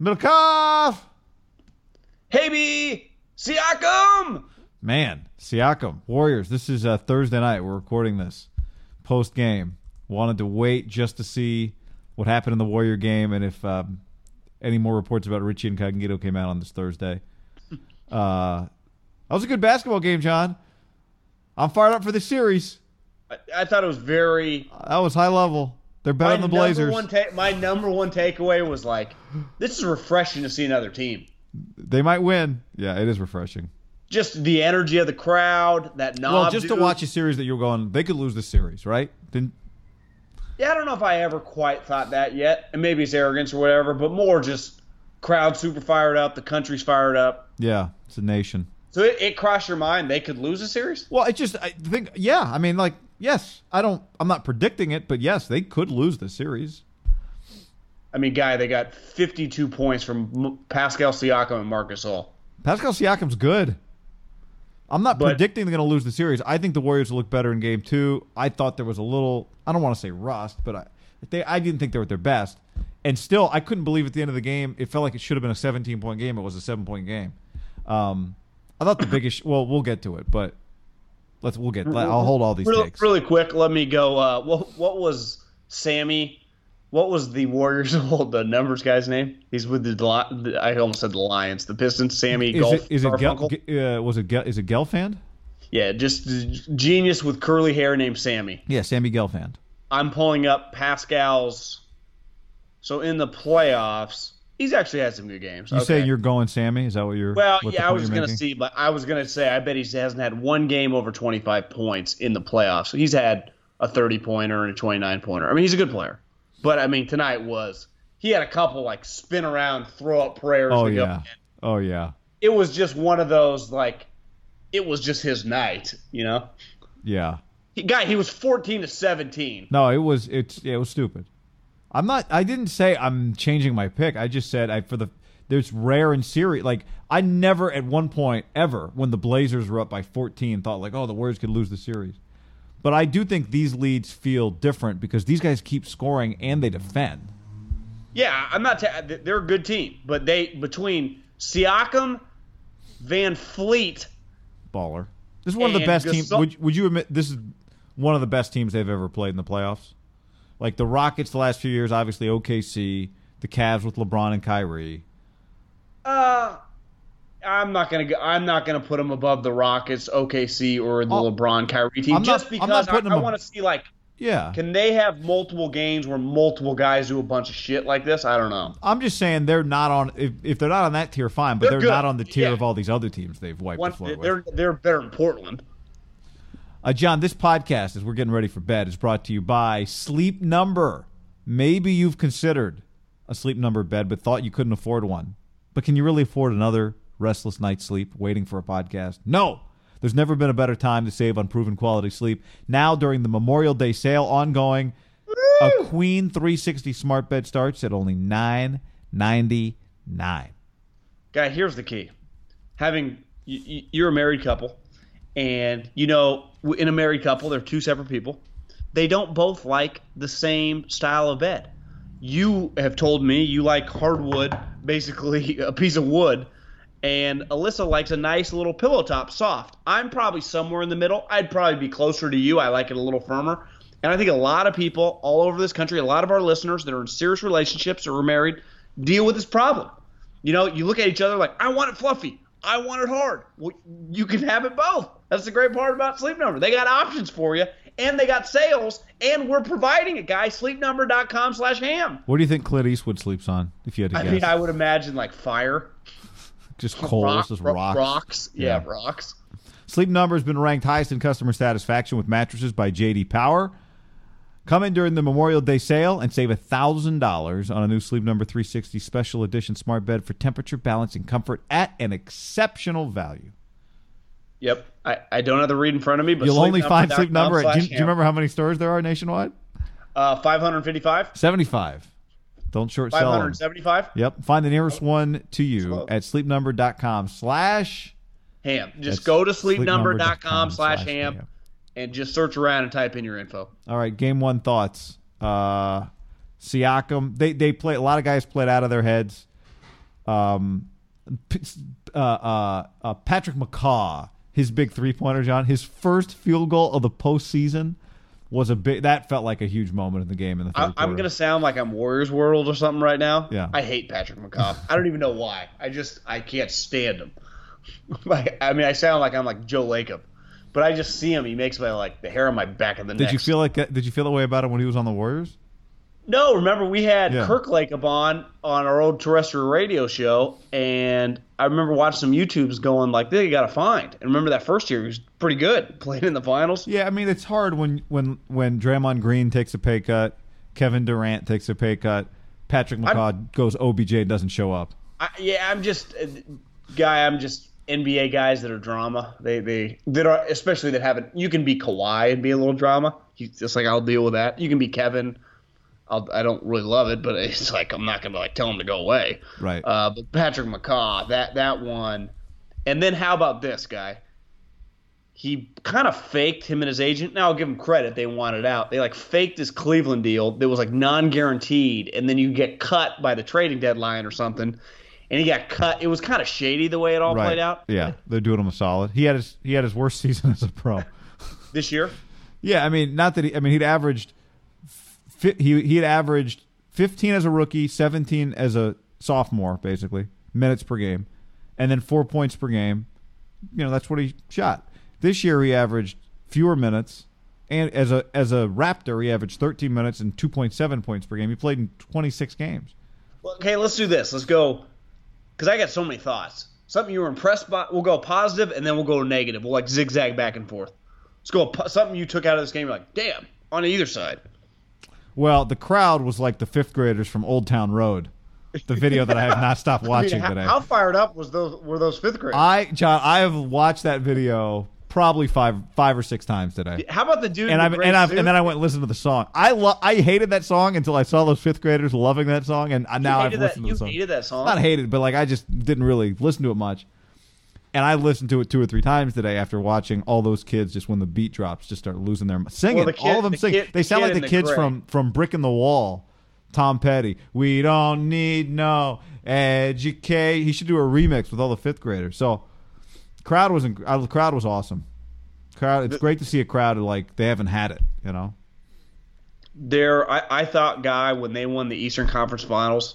Milkov! Hey, B! Siakam! Man, Siakam, Warriors. This is uh, Thursday night. We're recording this post game. Wanted to wait just to see what happened in the Warrior game and if um, any more reports about Richie Incognito came out on this Thursday. Uh, that was a good basketball game, John. I'm fired up for the series. I, I thought it was very. That was high level. They're better than the Blazers. Ta- my number one takeaway was like, this is refreshing to see another team. They might win. Yeah, it is refreshing. Just the energy of the crowd, that knob Well, just dude. to watch a series that you're going, they could lose the series, right? Then Yeah, I don't know if I ever quite thought that yet, and maybe it's arrogance or whatever, but more just crowd super fired up, the country's fired up. yeah, it's a nation. So it, it crossed your mind they could lose a series? Well, it just I think yeah. I mean, like yes, I don't. I'm not predicting it, but yes, they could lose the series. I mean, guy, they got 52 points from Pascal Siakam and Marc Gasol. Pascal Siakam's good. I'm not But- predicting they're going to lose the series. I think the Warriors will look better in Game Two. I thought there was a little. I don't want to say rust, but I they I didn't think they were at their best. And still, I couldn't believe at the end of the game, it felt like it should have been a 17 point game. It was a seven point game. Um, I thought the biggest. Well, we'll get to it, but let's we'll get. I'll hold all these Really, takes. really quick, let me go. Uh, what, what was Sammy? What was the Warriors' old the numbers guy's name? He's with the, the I almost said the Lions, the Pistons. Sammy Is Golf. it is it Gel, uh, was it Gel, is it Gelfand? yeah, just genius with curly hair named Sammy. Yeah, Sammy Gelfand. I'm pulling up Pascal's. So in the playoffs, he's actually had some good games. You Okay. saying you're going Sammy? Is that what you're? Well, yeah, I was going to see, but I was going to say I bet he hasn't had one game over 25 points in the playoffs. He's had a 30 pointer and a 29 pointer. I mean, he's a good player. But I mean, tonight was he had a couple like spin around, throw up prayers. Oh yeah. Oh yeah. It was just one of those like it was just his night, you know. Yeah. He, guy, he was 14 to 17. No, it was it's it was stupid. I'm not. I didn't say I'm changing my pick. I just said I for the there's rare and series. Like I never at one point ever when the Blazers were up by 14 thought like oh the Warriors could lose the series. But I do think these leads feel different because these guys keep scoring and they defend. Yeah, I'm not. Ta- they're a good team, but they between Siakam, VanVleet, Baller. This is one of the best teams. Would, would you admit this is one of the best teams they've ever played in the playoffs? Like the Rockets the last few years, obviously OKC, the Cavs with LeBron and Kyrie. Uh, I'm not gonna. Go, I'm not gonna put them above the Rockets, OKC, or the Oh, LeBron Kyrie team not- just because I, I want to see like, Yeah. can they have multiple games where multiple guys do a bunch of shit like this? I don't know. I'm just saying they're not on. If, if they're not on that tier, fine. But They're they're, not on the tier Yeah. of all these other teams they've wiped One, the floor they're with. they're better in Portland. Uh, John, this podcast, as we're getting ready for bed, is brought to you by Sleep Number. Maybe you've considered a sleep number bed, but thought you couldn't afford one. But can you really afford another restless night's sleep waiting for a podcast? No. There's never been a better time to save on proven quality sleep. Now, during the Memorial Day sale ongoing, A Queen 360 smart bed starts at only nine ninety nine. Guy, here's the key. Having you- you, you're a married couple, and you know in a married couple they're two separate people. They don't both like the same style of bed. You have told me you like hardwood, basically a piece of wood, and Alyssa likes a nice little pillow top, soft. I'm probably somewhere in the middle. I'd probably be closer to you. I like it a little firmer. And I think a lot of people all over this country, a lot of our listeners that are in serious relationships or are married, deal with this problem. You know, you look at each other like, I want it fluffy. I want it hard. Well, you can have it both. That's the great part about Sleep Number. They got options for you, and they got sales, and we're providing it, guys. Sleepnumber.com slash ham. What do you think Clint Eastwood sleeps on? If you had to I guess, I mean, I would imagine like fire, just coals, rock- just rocks. rocks. Yeah, Yeah. rocks. Sleep Number has been ranked highest in customer satisfaction with mattresses by JD Power. Come in during the Memorial Day sale and save $1,000 on a new Sleep Number 360 special edition smart bed for temperature balance and comfort at an exceptional value. Yep. I, I don't have the read in front of me, but You'll only find Sleep Number at. Do you, do you remember how many stores there are nationwide? Uh, 555? 75. Don't short sell 'em. 575? Yep. Find the nearest one to you Slow. at sleepnumber.com slash. Ham. Just That's go to sleepnumber.com sleepnumber.com slash ham. And just search around and type in your info. All right, game one thoughts. Uh, Siakam, they they play a lot of guys played out of their heads. Um, uh, uh, uh, Patrick McCaw, his big three pointer, John, his first field goal of the postseason was a big. That felt like a huge moment in the game in the I, I'm going to sound like I'm Warriors World or something right now. Yeah. I hate Patrick McCaw. I don't even know why. I just, I can't stand him. like, I mean, I sound like I'm like Joe Lacob, but I just see him. He makes my, like, the hair on my back of the neck. Did you feel like that? Did you feel that way about him when he was on the Warriors? No, remember we had Yeah. Kirk Lacob on on our old terrestrial radio show, and I remember watching some YouTubes going like, "They got to find." And remember that first year he was pretty good, playing in the finals. Yeah, I mean it's hard when when when Draymond Green takes a pay cut, Kevin Durant takes a pay cut, Patrick McCaw goes OBJ and doesn't show up. I, yeah, I'm just uh, guy. I'm just NBA guys that are drama. They they that are especially that haven't. You can be Kawhi and be a little drama. You, just like I'll deal with that. You can be Kevin. I'll, I don't really love it, but it's like I'm not gonna like tell him to go away. Right. Uh, but Patrick McCaw, that that one, and then how about this guy? He kind of faked him and his agent. Now I'll give him credit; they wanted out. They like faked this Cleveland deal that was like non-guaranteed, and then you get cut by the trading deadline or something. And he got cut. It was kind of shady the way it all right. played out Yeah, they're doing him a solid. He had his he had his worst season as a pro. this year. yeah, I mean not that he. I mean he'd averaged. fi- He he had averaged 15 as a rookie, 17 as a sophomore, basically minutes per game, and then four points per game. You know that's what he shot. This year he averaged fewer minutes, and as a as a Raptor he averaged 13 minutes and 2.7 points per game. He played in 26 games. Well, okay, let's do this. Let's go because I got so many thoughts. Something you were impressed by. We'll go positive, and then we'll go negative. We'll like zigzag back and forth. Let's go. Something you took out of this game. You're like, damn, on either side. Well, the crowd was like the fifth graders from Old Town Road. The video that I have not stopped I mean, watching how, today. how fired up was those? Were those fifth graders? I John, I have watched that video probably five five or six times today. how about the dude? And I and I and then I went and listened to the song. I lo- I hated that song until I saw those fifth graders loving that song, and uh, You now I've hated that, listened to the song. You hated that song. Not hated, but like I just didn't really listen to it much. And I listened to it two or three times today after watching all those kids just when the beat drops just start losing their singing. Well, the kid- all of them the sing. kid- they sound like the the kids gray. from from Brick in the Wall. Tom Petty. We don't need no educate. He should do a remix with all the fifth graders. So, crowd was uh, the crowd was awesome. Crowd. It's great to see a crowd like they haven't had it. You know. there I, I thought guy when they won the eastern conference finals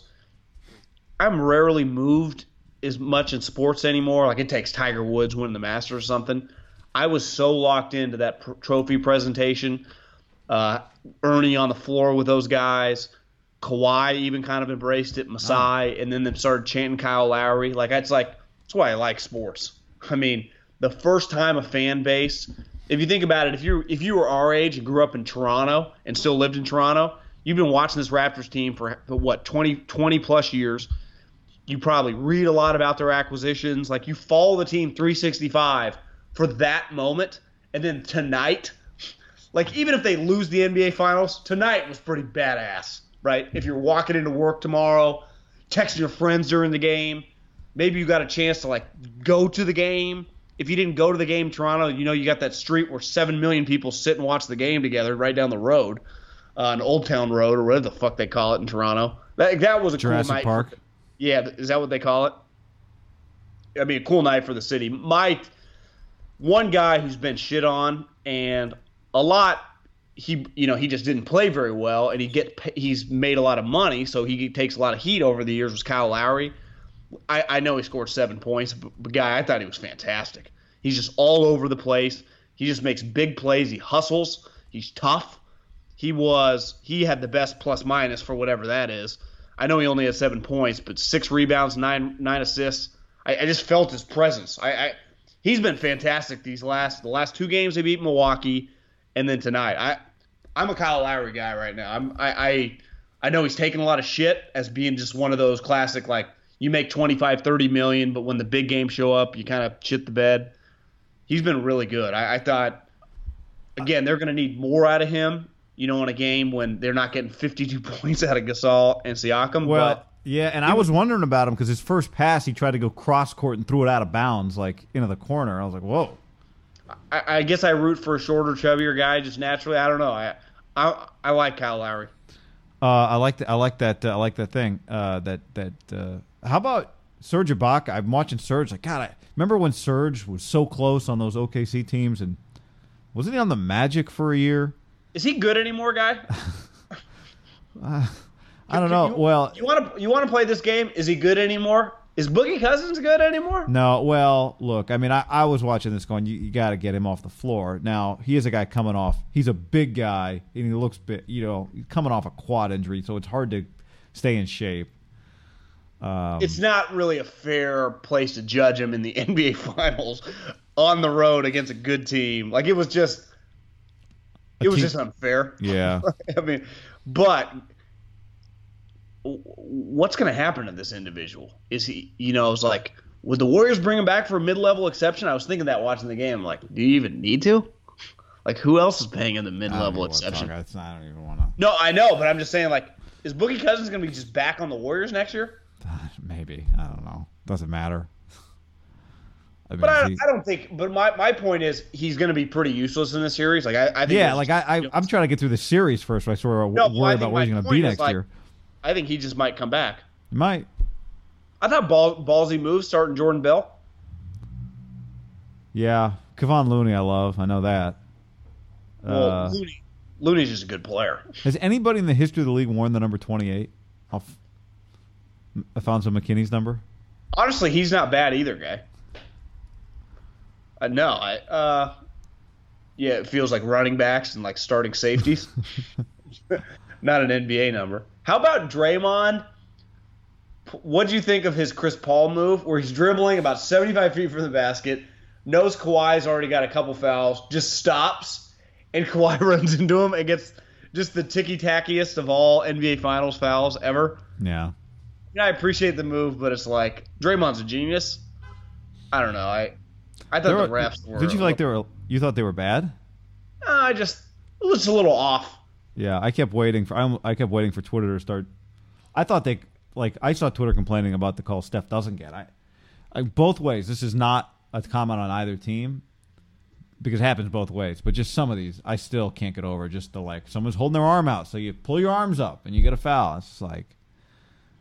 i'm rarely moved as much in sports anymore like it takes tiger woods winning the masters or something i was so locked into that pr- trophy presentation uh, ernie on the floor with those guys Kawhi even kind of embraced it Masai and then they started chanting Kyle Lowry like that's like that's why I like sports I mean the first time a fan base if you think about it, if you if you were our age and grew up in Toronto and still lived in Toronto, you've been watching this Raptors team for, for what 20, 20 plus years. You probably read a lot about their acquisitions. Like you follow the team 365 for that moment, and then tonight, like even if they lose the NBA Finals, tonight was pretty badass, right? If you're walking into work tomorrow, texting your friends during the game, maybe you got a chance to like go to the game. If you didn't go to the game, in Toronto, you know you got that street where seven million people sit and watch the game together right down the road, uh, on Old Town Road or whatever the fuck they call it in Toronto. That that was a Jurassic cool night. Park. Yeah, is that what they call it? I mean, a cool night for the city. My one guy who's been shit on and a lot he you know he just didn't play very well and he get he's made a lot of money so he takes a lot of heat over the years was Kyle Lowry. I, I know he scored seven points, but, but guy I thought he was fantastic. He's just all over the place. He just makes big plays. He hustles. He's tough. He was he had the best plus minus for whatever that is. I know he only had seven points, but six rebounds, nine nine assists. I, I just felt his presence. I, I he's been fantastic these last the last two games they beat Milwaukee, and then tonight. I I'm a Kyle Lowry guy right now. I'm I I, I know he's taking a lot of shit as being just one of those classic like you make 25 30 million, but when the big games show up, you kind of shit the bed. He's been really good. I, I thought again they're going to need more out of him. You know, in a game when they're not getting 52 points out of Gasol and Siakam. Well, but yeah, and I was wondering about him because his first pass, he tried to go cross court and threw it out of bounds, like into the corner. I was like, whoa. I, I guess I root for a shorter, chubbier guy just naturally. I don't know. I I, I like Kyle Lowry. Uh, I like that. I like that. Uh, I like that thing. Uh, that that. Uh, how about Serge Ibaka? I'm watching Serge. Like God, I remember when Serge was so close on those OKC teams, and wasn't he on the Magic for a year? Is he good anymore, guy? I don't know. You, well, you want to you want to play this game? Is he good anymore? Is Boogie Cousins good anymore? No, well, look, I mean, I, I was watching this going, you, you got to get him off the floor. Now, he is a guy coming off, he's a big guy, and he looks, bit, you know, coming off a quad injury, so it's hard to stay in shape. Um, It's not really a fair place to judge him in the NBA Finals on the road against a good team. Like it was just, it was team- just unfair. yeah. I mean, but what's going to happen to this individual? Is he, you know, it's like, would the Warriors bring him back for a mid-level exception? I was thinking that watching the game. Like, do you even need to? Like, who else is paying him the mid-level exception? not- I don't even want to. No, I know, but I'm just saying, like, is Boogie Cousins going to be just back on the Warriors next year? Maybe. I don't know. Doesn't matter. I mean, But I, he- I don't think. But my, my point is, he's going to be pretty useless in this series. Like, I, I think. yeah, like I, I, I'm trying to get through the series first. So I sort of No, worry about where he's going to be next like, year. I think he just might come back. He might. I thought ball, ballsy move starting Jordan Bell. Yeah, Kevon Looney, I love. I know that. Well, Uh, Looney, Looney's just a good player. Has anybody in the history of the league worn the number 28? Off Alfonzo McKinnie's number? Honestly, he's not bad either, guy. Uh, no, I. Uh, yeah, it feels like running backs and like starting safeties. not an NBA number. How about Draymond? What do you think of his Chris Paul move, where he's dribbling about 75 feet from the basket, knows Kawhi's already got a couple fouls, just stops, and Kawhi runs into him and gets just the ticky tackiest of all NBA Finals fouls ever? Yeah. I appreciate the move, but it's like Draymond's a genius. I don't know. I I thought They the were- refs were. Did you feel like they were? You thought they were bad? Uh, I just it was a little off. Yeah, I kept waiting for. I, I kept waiting for Twitter to start. I thought they like. I saw Twitter complaining about the call Steph doesn't get. I, I both ways. This is not a comment on either team because it happens both ways. But just some of these, I still can't get over. Just the like someone's holding their arm out, so you pull your arms up and you get a foul. It's like.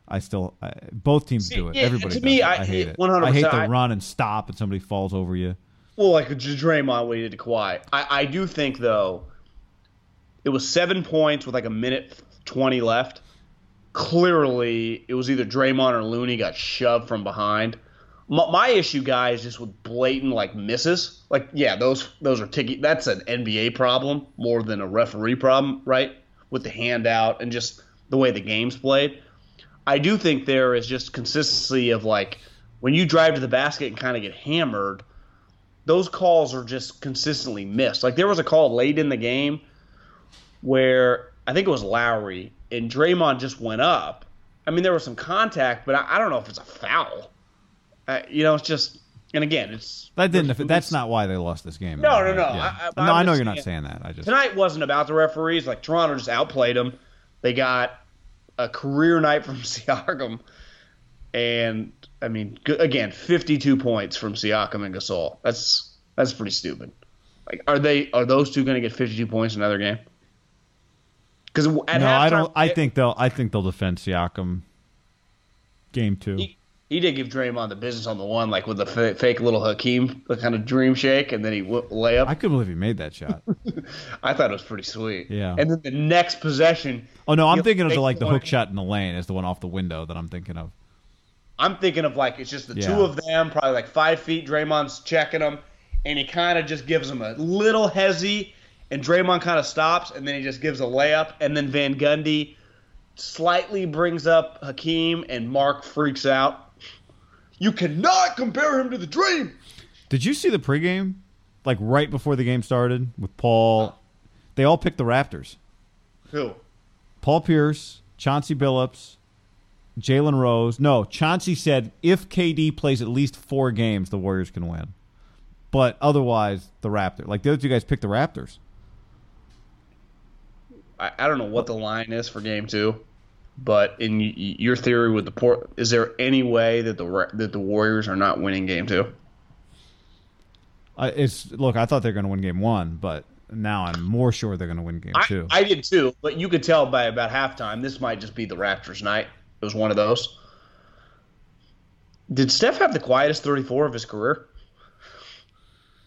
I still, I, both teams See, do it. yeah, Everybody to does me, it. I- I, hate it. 100%, I hate the run and stop and somebody falls over you. Well, like Draymond what he did to Kawhi. I, I do think though, it was seven points with like a minute twenty left. Clearly, it was either Draymond or Looney got shoved from behind. My, my issue, guys, is just with blatant like misses. Like, yeah, those those are ticky. That's an NBA problem more than a referee problem, right? With the handout and just the way the game's played. I do think there is just consistency of like when you drive to the basket and kind of get hammered those calls are just consistently missed. Like there was a call late in the game where I think it was Lowry and Draymond just went up. I mean, there was some contact, but I, I don't know if it's a foul. Uh, you know, it's just And again, it's That didn't. That's not why they lost this game. No, no, no. Yeah. I- I- no, I know you're not saying- saying that. I just tonight wasn't about the referees. Like Toronto just outplayed them. They got a career night from Siakam, and I mean, again, 52 points from Siakam and Gasol. That's that's pretty stupid. Like, are they are those two going to get 52 points in another game? Because no, I don't. I think they'll. I think they'll defend Siakam. Game two. He, did give Draymond the business on the one, like with the fa- fake little Hakeem, the kind of dream shake, and then he w- layup. I couldn't believe he made that shot. I thought it was pretty sweet. Yeah. And then the next possession, Oh no, I'm thinking of the like the one. hook shot in the lane is the one off the window that I'm thinking of. I'm thinking of like it's just the Yeah. two of them, probably like five feet. Draymond's checking them, and he kind of just gives him a little hezzy, and Draymond kind of stops, and then he just gives a layup, and then Van Gundy slightly brings up Hakeem, and Mark freaks out. You cannot compare him to the Dream. Did you see the pregame? Like right before the game started with Paul. They all picked the Raptors. Who? Paul Pierce, Chauncey Billups, Jalen Rose. No, Chauncey said if KD plays at least four games, the Warriors can win. But otherwise, the Raptors. Like the other two guys picked the Raptors. I, I don't know what the line is for Game Two, but in your theory with the port, is there any way that the that the Warriors are not winning Game Two? I, it's look. I thought they're going to win game one, but now I'm more sure they're going to win game I, two. I did too, but you could tell by about halftime this might just be the Raptors' night. It was one of those. Did Steph have the quietest 34 of his career?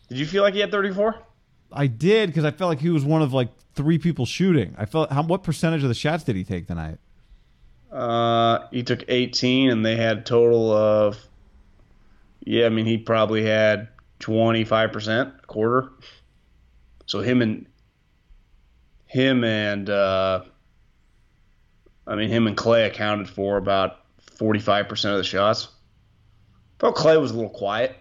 Did you feel like he had 34? I did because I felt like he was one of like three people shooting. I felt how what percentage of the shots did he take tonight? Uh, he took 18, and they had a total of. Yeah, I mean he probably had 25 percent, a quarter. So him and him and uh, I mean him and Clay accounted for about 45 percent of the shots. Felt Clay was a little quiet,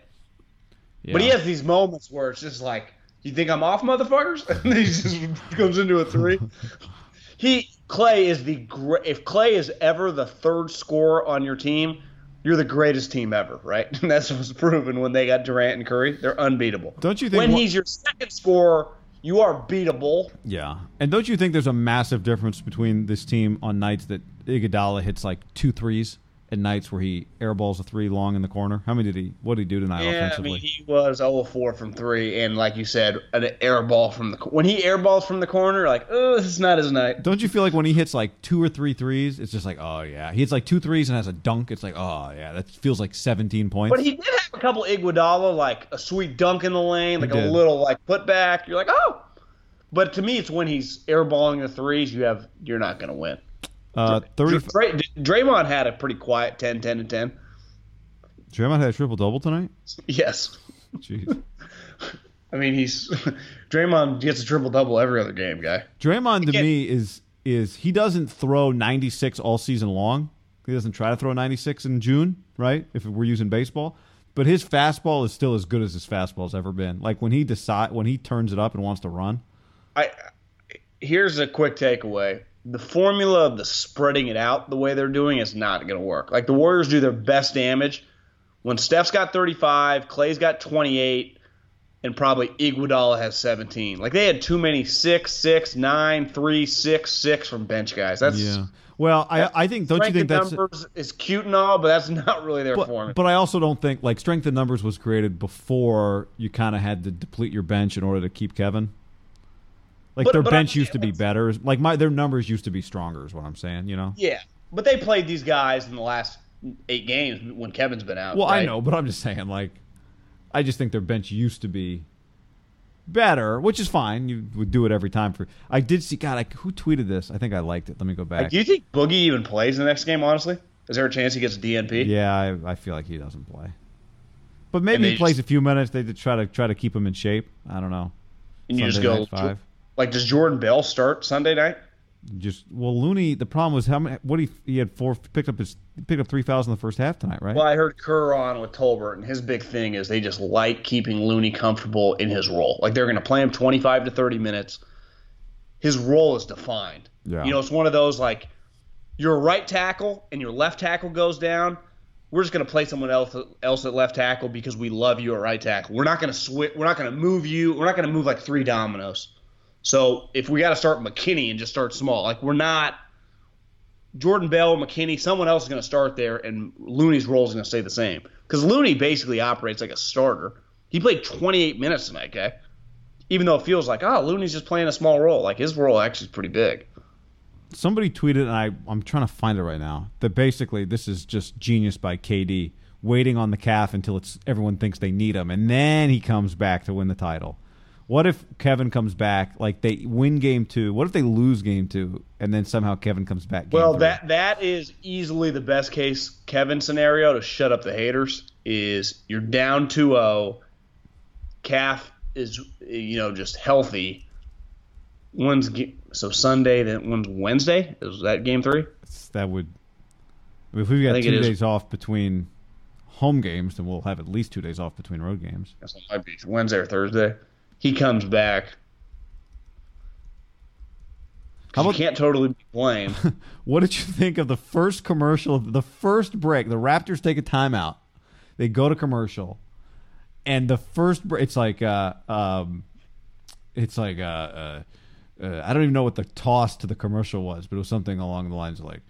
but he has these moments where it's just like, "You think I'm off, motherfuckers?" and he just comes into a three. He Clay is the great. If Clay is ever the third scorer on your team, you're the greatest team ever, right? And that's what's proven when they got Durant and Curry. They're unbeatable. Don't you think when he's your second scorer, you are beatable. Yeah, and don't you think there's a massive difference between this team on nights that Iguodala hits like two threes and nights where he airballs a three long in the corner? How many did he? What did he do tonight Yeah, I offensively? mean he was 0 4 from three, and like you said, an airball from the when he airballs from the corner, like oh, this is not his night. Don't you feel like when he hits like two or three threes, it's just like, oh yeah, he hits like two threes and has a dunk. It's like, oh yeah, that feels like 17 points. But he did have a couple Iguodala, like a sweet dunk in the lane, like a little like putback. You're like, oh. But to me, it's when he's airballing the threes. You have you're not going to win. Uh, 30. Dray, Draymond had a pretty quiet 10, 10, and 10. Draymond had a triple double tonight. Yes. Jeez. I mean, he's Draymond gets a triple double every other game, guy. Draymond to me is is he doesn't throw 96 all season long. He doesn't try to throw 96 in June, right? If we're using baseball, but his fastball is still as good as his fastball's ever been. Like when he decide when he turns it up and wants to run. I here's a quick takeaway. The formula of the spreading it out the way they're doing is not going to work. Like the Warriors do their best damage when Steph's got 35, Clay's got 28, and probably Iguodala has 17. Like they had too many six, six, nine, three, six, six from bench guys. That's Yeah. Well, I I think don't you think in that's numbers is cute and all, but that's not really their but, but I also don't think like strength in numbers was created before you kind of had to deplete your bench in order to keep Kevin. Like But- their but bench I'm- used to be better. Like my their numbers used to be stronger is what I'm saying, you know. yeah, but they played these guys in the last eight games when Kevin's been out. Well, I know, but I'm just saying, like, I just think their bench used to be better, which is fine. You would do it every time. For I did see, God, I, who tweeted this? I think I liked it. Let me go back. Like, do you think Boogie even plays in the next game? Honestly, is there a chance he gets a DNP? yeah, I, I feel like he doesn't play, but maybe he plays just- a few minutes. They try to try to keep him in shape. I don't know. and you just Sunday go five. Like, does Jordan Bell start Sunday night? Just well, Looney. The problem was how many? What he he had four picked up his picked up three fouls in the first half tonight, right? Well, I heard Kerr on with Tolbert, and his big thing is they just like keeping Looney comfortable in his role. Like they're going to play him 25 to 30 minutes. His role is defined. Yeah. You know, it's one of those like your right tackle and your left tackle goes down. we're just going to play someone else else at left tackle because we love you at right tackle. We're not going to switch. We're not going to move you. We're not going to move like three dominoes. So if we got to start McKinnie and just start small, like we're not Jordan Bell, McKinnie, someone else is going to start there, and Looney's role is going to stay the same because Looney basically operates like a starter. He played 28 minutes tonight, okay? Even though it feels like, oh, Looney's just playing a small role. Like his role actually is pretty big somebody tweeted, and I I'm trying to find it right now. That basically this is just genius by KD, waiting on the calf until it's everyone thinks they need him, and then he comes back to win the title. What if Kevin comes back, like they win game two? What if they lose game two, and then somehow Kevin comes back? well, three? that that is easily the best case Kevin scenario to shut up the haters. Is you're down 2-0, calf is you know just healthy. One's so Sunday, then one's Wednesday. Is that game three? That would. If we've got two days off between home games, then we'll have at least two days off between road games. So it might be Wednesday or Thursday. He comes back. How about, you can't totally be blamed. what did you think of the first commercial? The first break. The Raptors take a timeout. They go to commercial, and the first break. It's like uh, um, it's like uh, uh uh, I don't even know what the toss to the commercial was, but it was something along the lines of like,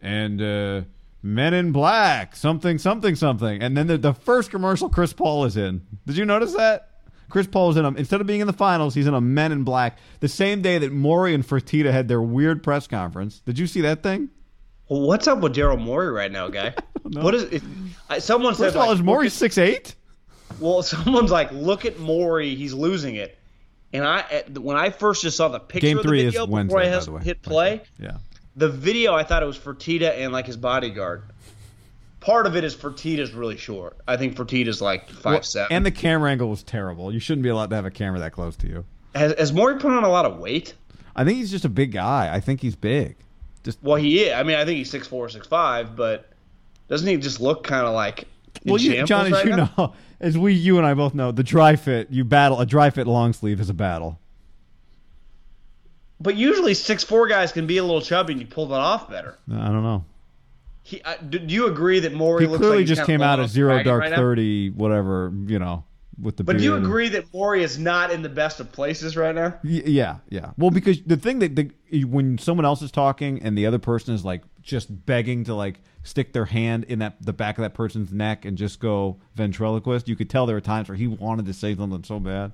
and uh, Men in Black, something, something, something. And then the, the first commercial Chris Paul is in. Did you notice that? Chris Paul is in them. Instead of being in the finals, he's in a Men in Black. The same day that Morey and Fertitta had their weird press conference. Did you see that thing? Well, what's up with Daryl Morey right now, guy? what is it? Someone First said. First of all, is Morey six eight? Well, someone's like, look at Morey, he's losing it. And I when I first just saw the picture Game of the video before Wednesday, I hit play, yeah, the video I thought it was Fertitta and like his bodyguard. Part of it is Fertitta's really short. I think Fertitta's like five well, seven. And the camera angle was terrible. You shouldn't be allowed to have a camera that close to you. Has, has Morey put on a lot of weight? I think he's just a big guy. I think he's big. Just well, he is. I mean, I think he's six four, six five, but doesn't he just look kind of like? Well, you, John, as you now? know, as we, you and I both know, the dry fit, you battle a dry fit long sleeve is a battle. But usually six four guys can be a little chubby and you pull that off better. I don't know. He, uh, do, do, you agree that Morey? He clearly like just came out of zero dark right thirty, whatever you know, with the. But do you agree that Morey is not in the best of places right now? Y- yeah, yeah. Well, because the thing that the, when someone else is talking and the other person is like just begging to like stick their hand in that the back of that person's neck and just go ventriloquist, you could tell there were times where he wanted to say something so bad,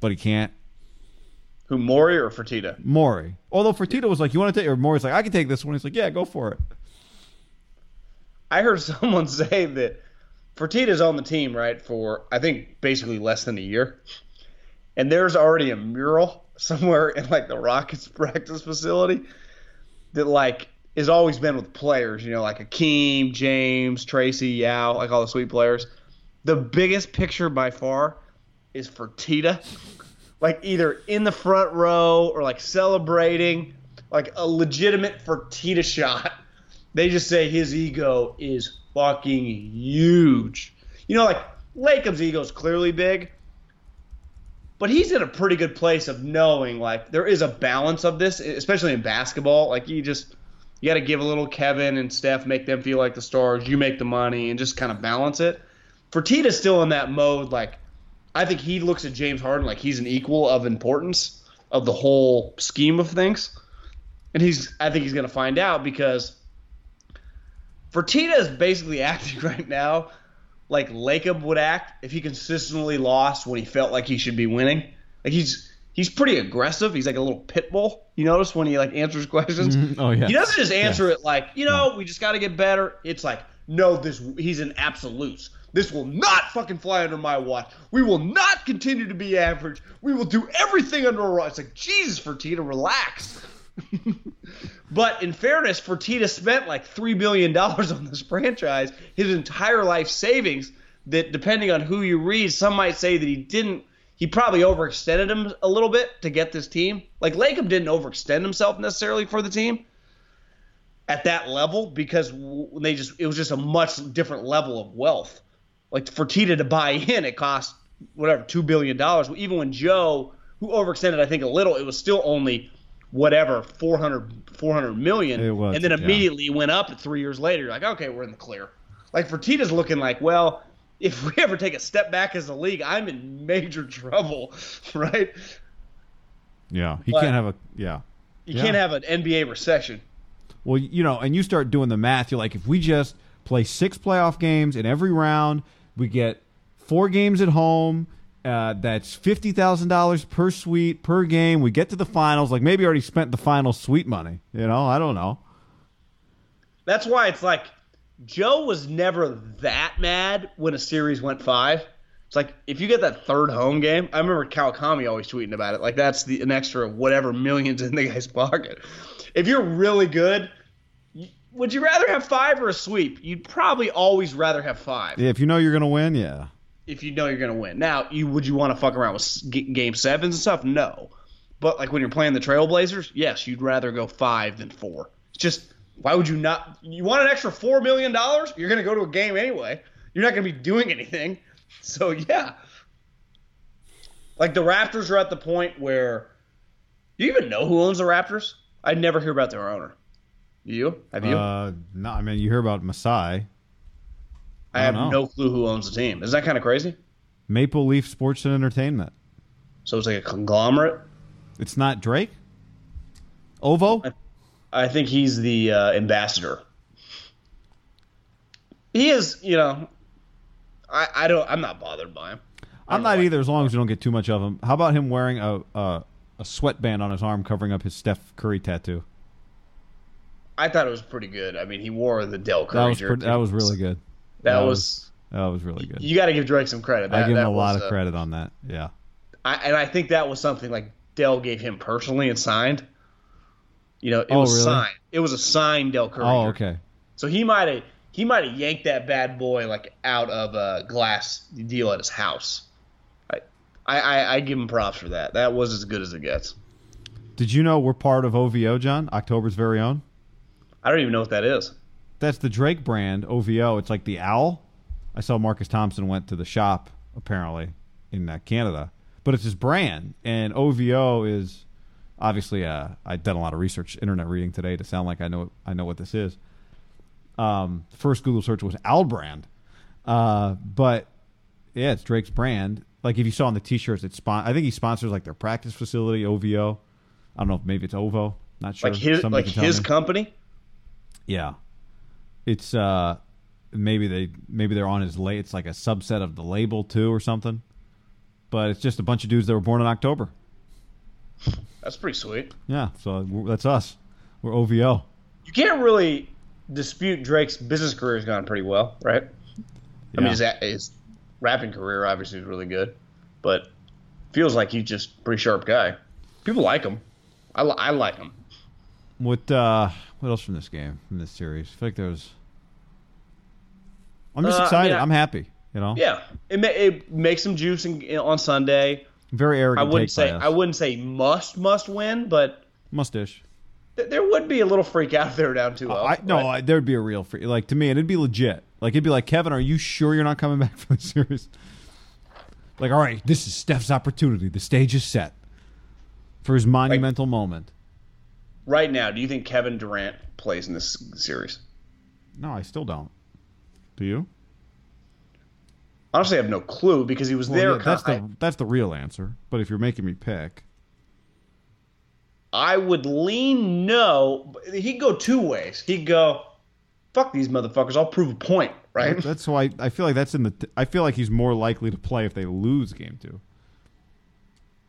but he can't. Who Morey or Fertitta? Morey. Although Fertitta was like, "You want to take?" Or Morey's like, "I can take this one." He's like, "Yeah, go for it." I heard someone say that Fertitta's on the team right for I think basically less than a year, and there's already a mural somewhere in like the Rockets practice facility that like has always been with players. You know, like Hakeem, James, Tracy, Yao, like all the sweet players. The biggest picture by far is Fertitta like either in the front row or like celebrating, like a legitimate Fertitta shot. They just say his ego is fucking huge. You know, like Lacob's ego is clearly big, but he's in a pretty good place of knowing like there is a balance of this, especially in basketball. Like you just you got to give a little Kevin and Steph, make them feel like the stars. You make the money and just kind of balance it. Fertitta's still in that mode, like I think he looks at James Harden like he's an equal of importance of the whole scheme of things. And he's I think he's going to find out because Fertitta is basically acting right now like Lacob would act if he consistently lost when he felt like he should be winning. Like he's he's pretty aggressive. He's like a little pit bull. You notice when he like answers questions. Mm-hmm. Oh yeah. He doesn't just answer yeah. it like you know we just got to get better. It's like no, this he's in absolutes. This will not fucking fly under my watch. We will not continue to be average. We will do everything under a watch. It's like, Jesus, Fertitta, relax. but in fairness, Fertitta spent like $3 billion on this franchise, his entire life savings, that depending on who you read, some might say that he didn't, he probably overextended him a little bit to get this team. Like Lacob didn't overextend himself necessarily for the team at that level because they just, it was just a much different level of wealth like Fertitta to buy in, it cost whatever two billion dollars. Even when Joe, who overextended, I think a little, it was still only whatever 400, 400 million. Was, and then immediately yeah. went up three years later. You're like, okay, we're in the clear. like Fertitta's looking like, well, if we ever take a step back as a league, I'm in major trouble, right? Yeah, he But- can't have a yeah. You Yeah. can't have an NBA recession. Well, you know, and you start doing the math. You're like, if we just play six playoff games in every round, we get four games at home. Uh, that's fifty thousand dollars per suite per game. We get to the finals. Like maybe already spent the final suite money. You know, I don't know. That's why it's like Joe was never that mad when a series went five. It's like if you get that third home game, I remember Kawakami always tweeting about it. Like that's the an extra whatever millions in the guy's pocket. If you're really good, would you rather have five or a sweep? You'd probably always rather have five Yeah, If you know you're gonna win, yeah. If you know you're gonna win. Now, you would you want to fuck around with game sevens and stuff? No, but like when you're playing the Trailblazers, yes, you'd rather go five than four. It's just why would you not? You want an extra four million dollars? You're gonna go to a game anyway. You're not gonna be doing anything. So yeah, like the Raptors are at the point where you even know who owns the Raptors? I never hear about their owner. You have you? Uh, no, I mean you hear about Masai, I I have know. no clue who owns the team. Is that kind of crazy? Maple Leaf Sports and Entertainment. So it's like a conglomerate. It's not Drake. Ovo. I think he's the uh, ambassador. He is, you know. I, I don't. I'm not bothered by him. I I'm don't either, as long as you don't get too much of him. How about him wearing a a, a sweatband on his arm covering up his Steph Curry tattoo? I thought it was pretty good. I mean, he wore the Dell Curry That was pretty, that was really good. That, that was. That was really good. You got to give Drake some credit. That, I give him a lot was, of uh, credit on that. Yeah. I, and I think that was something like Dell gave him personally and signed. You know, it Oh, was really? signed. It was a signed Dell Curry. Oh, okay. So he might have he might have yanked that bad boy like out of a glass deal at his house. I I I give him props for that. That was as good as it gets. Did you know we're part of OVO, John? October's very own. I don't even know what that is. That's the Drake brand, OVO. It's like the owl. I saw Marcus Thompson went to the shop apparently in uh, Canada, but it's his brand, and OVO is obviously. Uh, I done a lot of research, internet reading today to sound like I know I know what this is. Um, first Google search was Albrand, uh, but yeah, it's Drake's brand. Like if you saw on the T-shirts, it's spon- I think he sponsors like their practice facility, OVO. I don't know if maybe it's OVO. Not sure. Like his Somebody like his company. Yeah, it's uh maybe they maybe they're on his la It's like a subset of the label too or something. But it's just a bunch of dudes that were born in October. That's pretty sweet. Yeah, so that's us. We're OVO. You can't really dispute Drake's business career has gone pretty well, right? I mean, his, his rapping career obviously is really good, but feels like he's just a pretty sharp guy. People like him. I, li- I like him. What uh what else from this game from this series? I feel like there was. I'm just Uh, I excited. mean, I- I'm happy. You know, Yeah, it, ma- it makes some juice in, on Sunday. very arrogant. I wouldn't say. I wouldn't say must must win, but Mustache. th- there would be a little freak out if they were down 2 I, no, I, there'd be a real freak. Like to me, it'd be legit. Like it'd be like Kevin, are you sure you're not coming back for the series? Like, all right, this is Steph's opportunity. The stage is set for his monumental moment. Right now, do you think Kevin Durant plays in this series? No, I still don't. Do you? Honestly, I have no clue because he was Well, there. yeah, that's the that's the real answer. But if you're making me pick, I would lean no. He'd go two ways. He'd go, fuck these motherfuckers. I'll prove a point, right? that's why I feel like that's in the. I feel like he's more likely to play if they lose game two.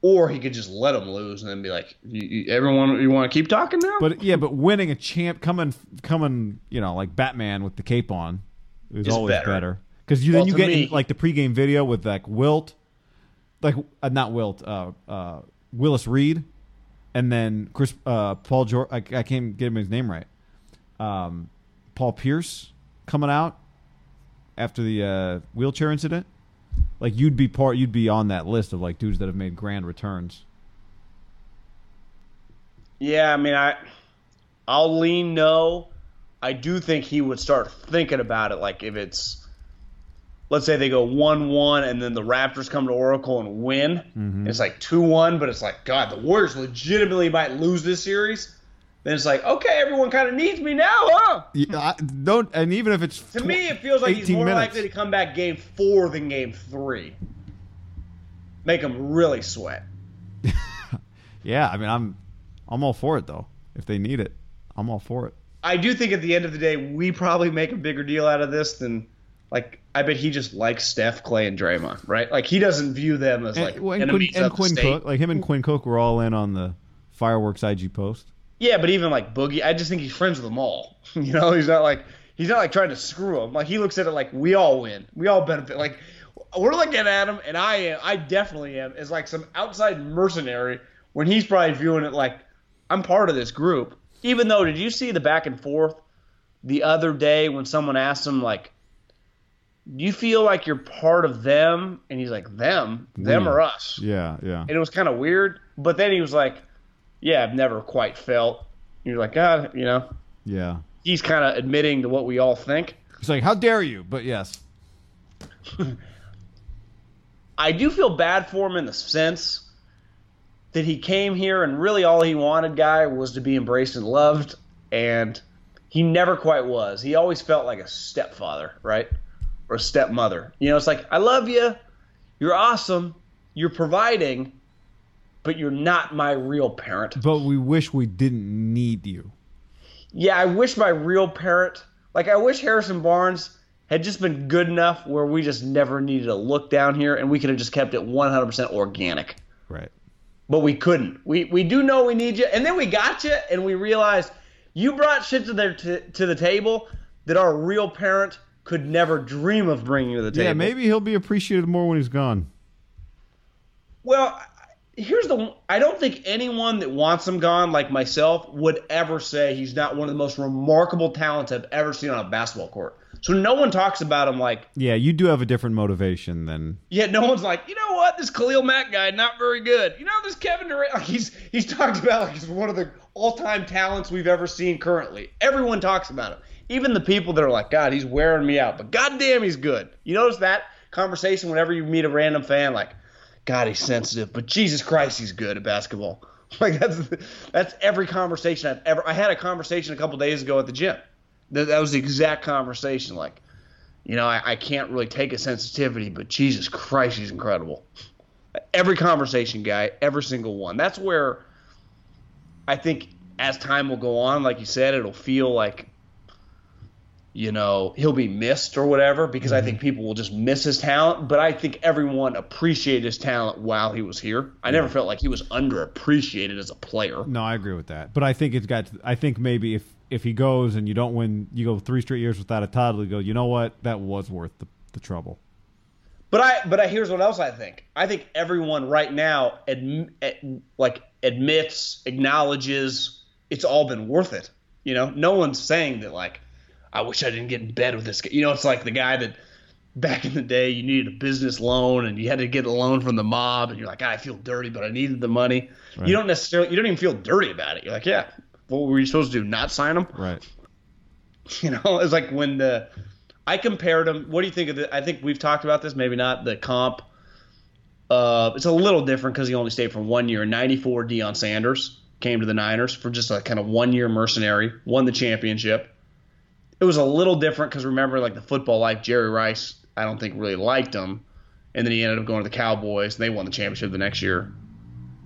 Or he could just let them lose and then be like, you, everyone, you want to keep talking now? But yeah, but winning a champ, coming coming, you know, like Batman with the cape on, is, Is always better. Because you Well, then you get me- in, like the pregame video with like Wilt, like uh, not Wilt, uh, uh, Willis Reed, and then Chris uh, Paul George. I, I can't get him his name right. Um, Paul Pierce coming out after the uh, wheelchair incident. Like you'd be part, you'd be on that list of like dudes that have made grand returns. Yeah, I mean, I, I'll lean no. I do think he would start thinking about it. Like if it's, let's say they go one-one, and then the Raptors come to Oracle and win. Mm-hmm. It's like two-one, but it's like God, the Warriors legitimately might lose this series. Then it's like, okay, everyone kind of needs me now, huh? Yeah, I, don't. And even if it's To tw- me, it feels like he's more minutes. likely to come back game four than game three. Make him really sweat. Yeah, I mean, I'm, I'm all for it though. If they need it, I'm all for it. I do think at the end of the day, we probably make a bigger deal out of this than, like, I bet he just likes Steph, Clay, and Draymond, right? Like, he doesn't view them as, like, and, well, and Quinn, enemies and of the Quinn state. Cook, like him and Quinn Cook were all in on the fireworks IG post. Yeah, but even, like, Boogie, I just think he's friends with them all. you know, he's not, like, he's not, like, trying to screw them. Like, he looks at it like, we all win. We all benefit. Like, we're looking at him, and I am, I definitely am, as, like, some outside mercenary when he's probably viewing it like, I'm part of this group. Even though, did you see the back and forth the other day when someone asked him, like, do you feel like you're part of them? And he's like, them? Them We. or us? Yeah, yeah. And it was kind of weird. But then he was like, yeah, I've never quite felt. You're like, God, you know, Yeah. he's kind of admitting to what we all think. He's like, "How dare you?" But yes, I do feel bad for him in the sense that he came here and really all he wanted, guy, was to be embraced and loved. And he never quite was. He always felt like a stepfather, right? Or a stepmother. You know, it's like, I love you. You're awesome. You're providing, but you're not my real parent. but we wish we didn't need you. Yeah, I wish my real parent, like I wish Harrison Barnes had just been good enough where we just never needed to look down here and we could have just kept it 100% organic. Right. But we couldn't. We we do know we need you, and then we got you, and we realized you brought shit to the to, to the table that our real parent could never dream of bringing to the table. Yeah, maybe he'll be appreciated more when he's gone. Well, here's the. I don't think anyone that wants him gone, like myself, would ever say he's not one of the most remarkable talents I've ever seen on a basketball court. So no one talks about him like. Yeah, you do have a different motivation than Yet no one's like, you know what, this Khalil Mack guy not very good. You know this Kevin Durant, like he's he's talked about like he's one of the all-time talents we've ever seen currently. Everyone talks about him, even the people that are like, God, he's wearing me out, but goddamn, he's good. You notice that conversation whenever you meet a random fan, like, God, he's sensitive, but Jesus Christ, he's good at basketball. Like that's that's every conversation I've ever. I had a conversation a couple days ago at the gym. That, that was the exact conversation. Like, you know, I, I can't really take a sensitivity, but Jesus Christ, he's incredible. Every conversation guy, every single one. That's where I think as time will go on, like you said, it'll feel like, you know, he'll be missed or whatever because I think mm-hmm. people will just miss his talent. But I think everyone appreciated his talent while he was here. I never felt like he was underappreciated as a player. No, I agree with that. But I think it's got. I think maybe if if he goes and you don't win, you go three straight years without a title. You go, you know what? That was worth the, the trouble. But I, but I, here's what else I think. I think everyone right now, adm, ad, like admits, acknowledges it's all been worth it. You know, no one's saying that like, I wish I didn't get in bed with this guy. You know, it's like the guy that back in the day you needed a business loan and you had to get a loan from the mob and you're like, I feel dirty, but I needed the money. Right. You don't necessarily, you don't even feel dirty about it. You're like, yeah, what were you supposed to do? Not sign him? Right. You know, it's like when the I compared him. What do you think of the? I think we've talked about this. Maybe not the comp. Uh, it's a little different because he only stayed for one year. '94, Deion Sanders came to the Niners for just a kind of one year mercenary, won the championship. It was a little different because remember, like the football life, Jerry Rice, I don't think really liked him, and then he ended up going to the Cowboys, and they won the championship the next year.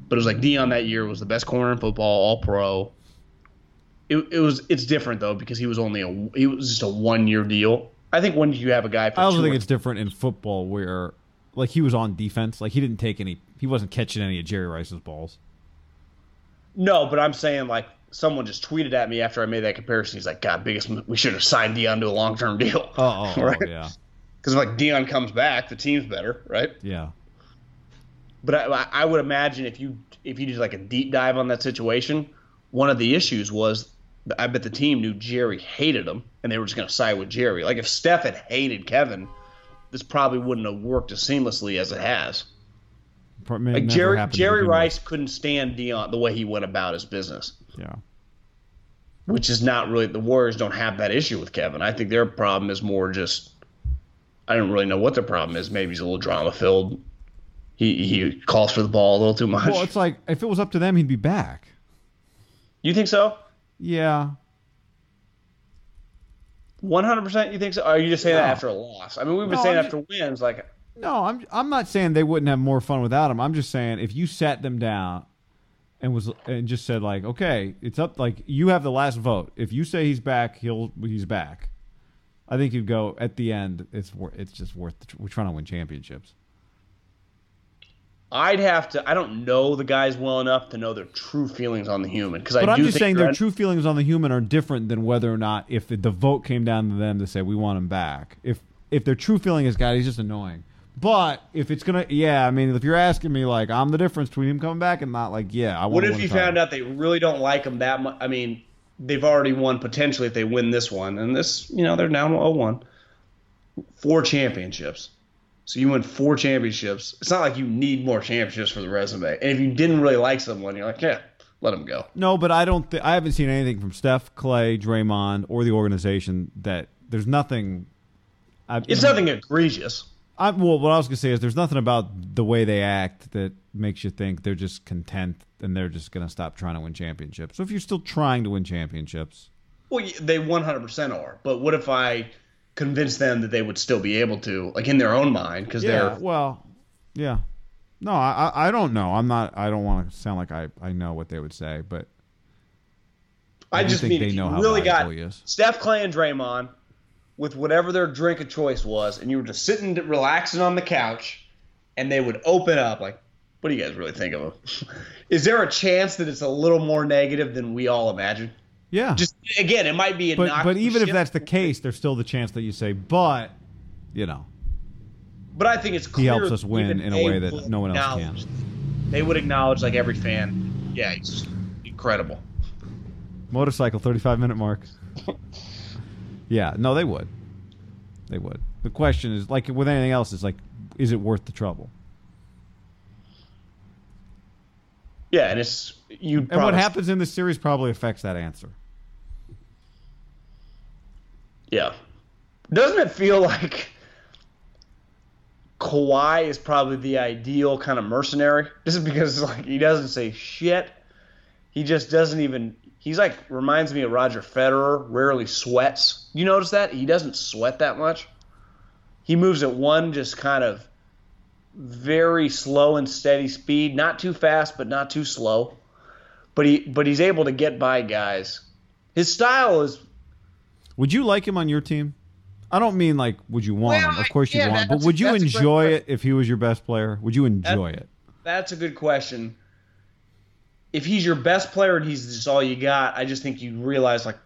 But it was like Deion that year was the best corner in football, All Pro. It, it was it's different though because he was only a he was just a one year deal. I think when you have a guy, for I also think it's different in football where, like, he was on defense. Like, he didn't take any. He wasn't catching any of Jerry Rice's balls. no, but I'm saying like someone just tweeted at me after I made that comparison. He's like, God, biggest we should have signed Deion to a long term deal. Oh, oh, right? oh yeah, Because if like Deion comes back, the team's better, right? yeah. But I, I would imagine if you if you did like a deep dive on that situation, one of the issues was I bet the team knew Jerry hated him, and they were just going to side with Jerry. Like if Steph had hated Kevin, this probably wouldn't have worked as seamlessly as it has. Like Jerry Jerry with. Rice couldn't stand Deion the way he went about his business, Yeah, which is not really the Warriors don't have that issue with Kevin. I think their problem is more just I don't really know what their problem is. Maybe he's a little drama filled. He he calls for the ball a little too much. well, it's like if it was up to them, he'd be back. you think so? Yeah. One hundred percent. You think so? Or are you just saying No. that after a loss? I mean, we've been No, saying I'm after wins, like No, I'm I'm not saying they wouldn't have more fun without him. I'm just saying if you sat them down and was and just said like, okay, it's up like you have the last vote. If you say he's back, he'll he's back. I think you'd go at the end. It's it's just worth. We're trying to win championships. I'd have to. I don't know the guys well enough to know their true feelings on the human. Because I But I'm just think saying their true feelings on the human are different than whether or not if the, the vote came down to them to say we want him back. If if their true feeling is God, he's just annoying. But if it's gonna, yeah, I mean, if you're asking me like I'm the difference between him coming back and not like, yeah, I. What if you found out they really don't like him that much? I mean, they've already won potentially if they win this one, and this, you know, they're down 0-1. Four championships. So you win four championships. It's not like you need more championships for the resume. And if you didn't really like someone, you're like, yeah, let him go. No, but I don't. Th- I haven't seen anything from Steph, Clay, Draymond, or the organization that there's nothing. I, It's nothing egregious. I, well, what I was gonna say is there's nothing about the way they act that makes you think they're just content and they're just gonna stop trying to win championships. So if you're still trying to win championships, Well, they 100% are. But what if I convince them that they would still be able to, like in their own mind, because yeah, they're well, yeah. No, I I don't know. I'm not. I don't want to sound like I I know what they would say, but I, I just think mean they know how really got valuable he is. Steph, Clay, and Draymond with whatever their drink of choice was, and you were just sitting, relaxing on the couch, and they would open up like, "What do you guys really think of them? Is there a chance that it's a little more negative than we all imagine? yeah. Just again, it might be a but but even if that's the case, there's still the chance that you say, but you know, But I think it's clear he helps us win in a way that no one else can. They would acknowledge, like every fan, yeah, he's incredible. Motorcycle, 35 minute mark. yeah, no, they would. They would. The question is, like with anything else, is like, is it worth the trouble? Yeah, and it's you. And what happens in this series probably affects that answer. Yeah. Doesn't it feel like Kawhi is probably the ideal kind of mercenary? Just because like he doesn't say shit. He just doesn't even he's like reminds me of Roger Federer, rarely sweats. You notice that? He doesn't sweat that much. He moves at one just kind of very slow and steady speed, not too fast but not too slow. But he but he's able to get by guys. His style is Would you like him on your team? I don't mean like would you want Well, him? Of course you yeah, want him. But would you that's a great enjoy it if he was your best player? Would you enjoy it? That's a good question. If he's your best player and he's just all you got, I just think you realize like,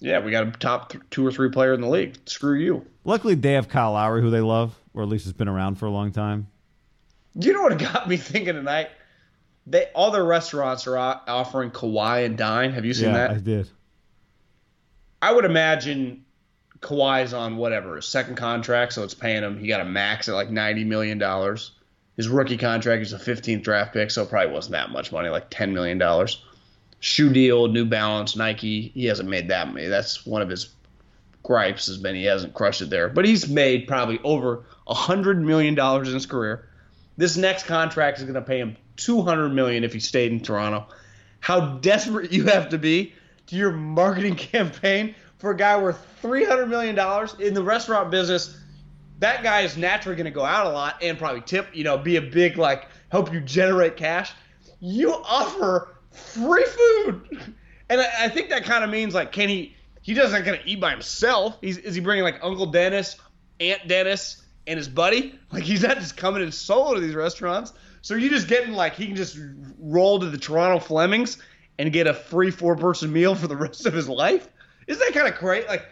yeah, we got a top th- two or three player in the league. Screw you. Luckily, they have Kyle Lowry, who they love, or at least has been around for a long time. You know what got me thinking tonight? They all their restaurants are offering Kawhi and Dine. Have you seen yeah, that? I did. I would imagine Kawhi's on whatever second contract, so it's paying him. He got a max at like ninety million dollars. His rookie contract is a 15th draft pick, so it probably wasn't that much money, like ten million dollars. Shoe deal, New Balance, Nike. He hasn't made that money. That's one of his gripes has been he hasn't crushed it there. But he's made probably over hundred million dollars in his career. This next contract is going to pay him 200 million if he stayed in Toronto. How desperate you have to be to your marketing campaign for a guy worth three hundred million dollars in the restaurant business. That guy is naturally going to go out a lot and probably tip. You know, be a big like help you generate cash. You offer free food, and I, I think that kind of means like can he? He doesn't going to eat by himself. He's, is he bringing like Uncle Dennis, Aunt Dennis, and his buddy? Like he's not just coming in solo to these restaurants. So you're just getting like he can just roll to the Toronto Flemings and get a free four person meal for the rest of his life? Isn't that kind of great? Like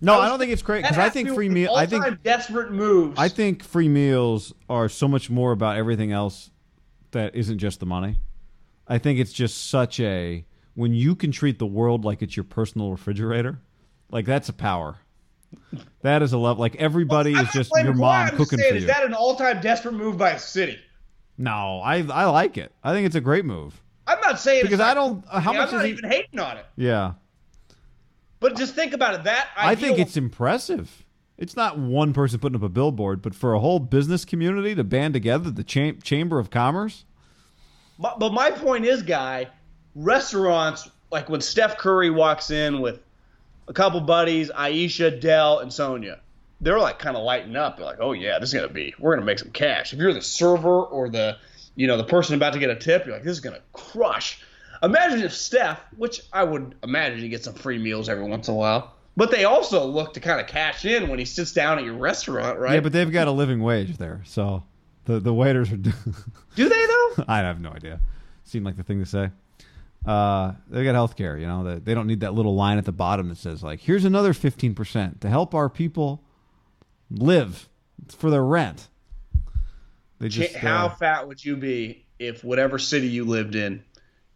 No, was- I don't think it's great because I think free one of meal. I think desperate moves. I think free meals are so much more about everything else that isn't just the money. I think it's just such a when you can treat the world like it's your personal refrigerator, like that's a power. That is a love. Like everybody I'm is just your mom I'm cooking saying, for Is that an all-time desperate move by a city? no, I I like it. I think it's a great move. I'm not saying Because it's I don't- how I'm much not is he- even hating on it. Yeah, But just think about it. That I think it's impressive. It's not one person putting up a billboard, but for a whole business community to band together, the cham- Chamber of Commerce. But, but my point is, guy, restaurants like when Steph Curry walks in with a couple buddies, Ayesha, Dell, and Sonya, they're like kind of lighting up. They're like, "Oh yeah, this is gonna be. We're gonna make some cash." If you're the server or the, you know, the person about to get a tip, you're like, "This is gonna crush." Imagine if Steph, which I would imagine he gets some free meals every once in a while, but they also look to kind of cash in when he sits down at your restaurant, right? Yeah, but they've got a living wage there, so the the waiters are. do they though? I have no idea. Seemed like the thing to say. Uh, they got health care, you know. They, they don't need that little line at the bottom that says like, "Here's another fifteen percent to help our people live for their rent." They just How uh, fat would you be if whatever city you lived in,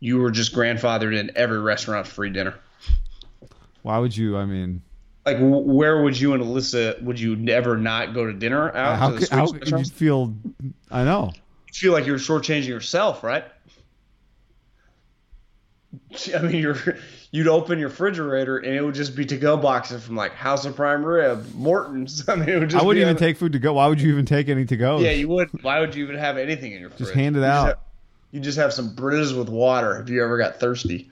you were just grandfathered in every restaurant free dinner? why would you? I mean, Like, where would you and Alyssa? Would you never not go to dinner out? how to the could, how could you feel? I know. You feel like you're shortchanging yourself, right? I mean, you're you'd open your refrigerator and it would just be to-go boxes from like House of Prime Rib, Morton's. I mean, it would just I wouldn't even on- take food to go. Why would you even take any to go? Yeah, you would. Why would you even have anything in your fridge? Just hand it You out. You just have some Britas with water if you ever got thirsty.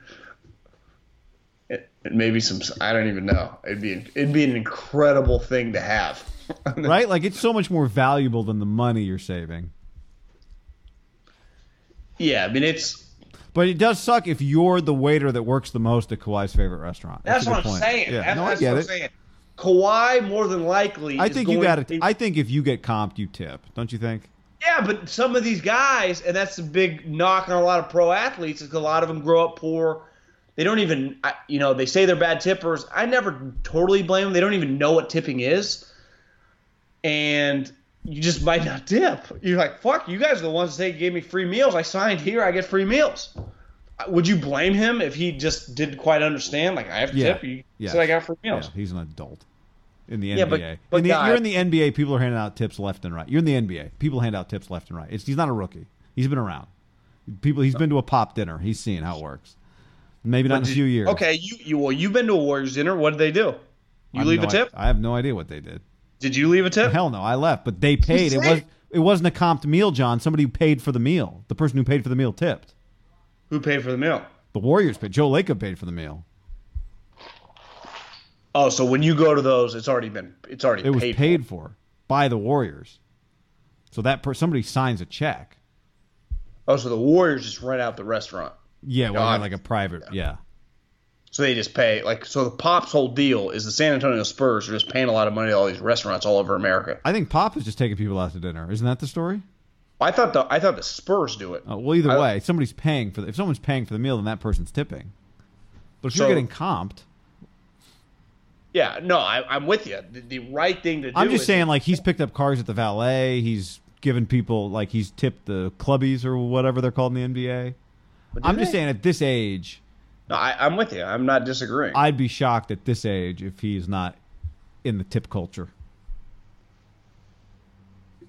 It, it maybe some. I don't even know. It'd be it'd be an incredible thing to have. right? Like it's so much more valuable than the money you're saving. yeah, I mean it's. But it does suck if you're the waiter that works the most at Kawhi's favorite restaurant. That's, a what I'm point. saying. Yeah, That's, no, I get what it. I'm saying. Kawhi more than likely. I is think you got to. I think if you get comped, you tip. Don't you think? Yeah, but some of these guys, and that's the big knock on a lot of pro athletes, is a lot of them grow up poor. They don't even, you know, they say they're bad tippers. I never totally blame them. They don't even know what tipping is, and you just might not tip. You're like, fuck, you guys are the ones that say gave me free meals. I signed here, I get free meals. Would you blame him if he just didn't quite understand? Like, I have to Yeah. tip. You Yeah. said I got free Yeah, meals. he's an adult in the NBA. Yeah, but- but In the- guy- you're in the NBA. People are handing out tips left and right. You're in the NBA. People hand out tips left and right. It's, he's not a rookie. He's been around. People. He's been to a pop dinner. He's seen how it works. Maybe not in a few years. Okay, you, you well, you've been to a Warriors dinner. What did they do? You leave no a tip? i- I have no idea what they did. Did you leave a tip? Hell no, I left, but they paid. It was it wasn't a comped meal, John. Somebody paid for the meal. The person who paid for the meal tipped. Who paid for the meal? The Warriors paid. Joe Lacob paid for the meal. Oh, so when you go to those, it's already been it's already It was paid. paid, for by the Warriors. So that per- somebody signs a check. Oh, so the Warriors just rent out the restaurant. Yeah, well, like a private. Yeah. So they just pay like so the Pop's whole deal is the San Antonio Spurs are just paying a lot of money to all these restaurants all over America. I think Pop is just taking people out to dinner. Isn't that the story? I thought the I thought the Spurs do it. Uh, well, either I- way, somebody's paying for. The, if someone's paying for the meal, then that person's tipping. But if So- you're getting comped, Yeah, no, I, I'm with you. The, the right thing to do. I'm just saying, like he's picked up cars at the valet. He's given people like he's tipped the clubbies or whatever they're called in the NBA. I'm just saying, at this age, No, I, I'm with you. I'm not disagreeing. I'd be shocked at this age if he's not in the tip culture.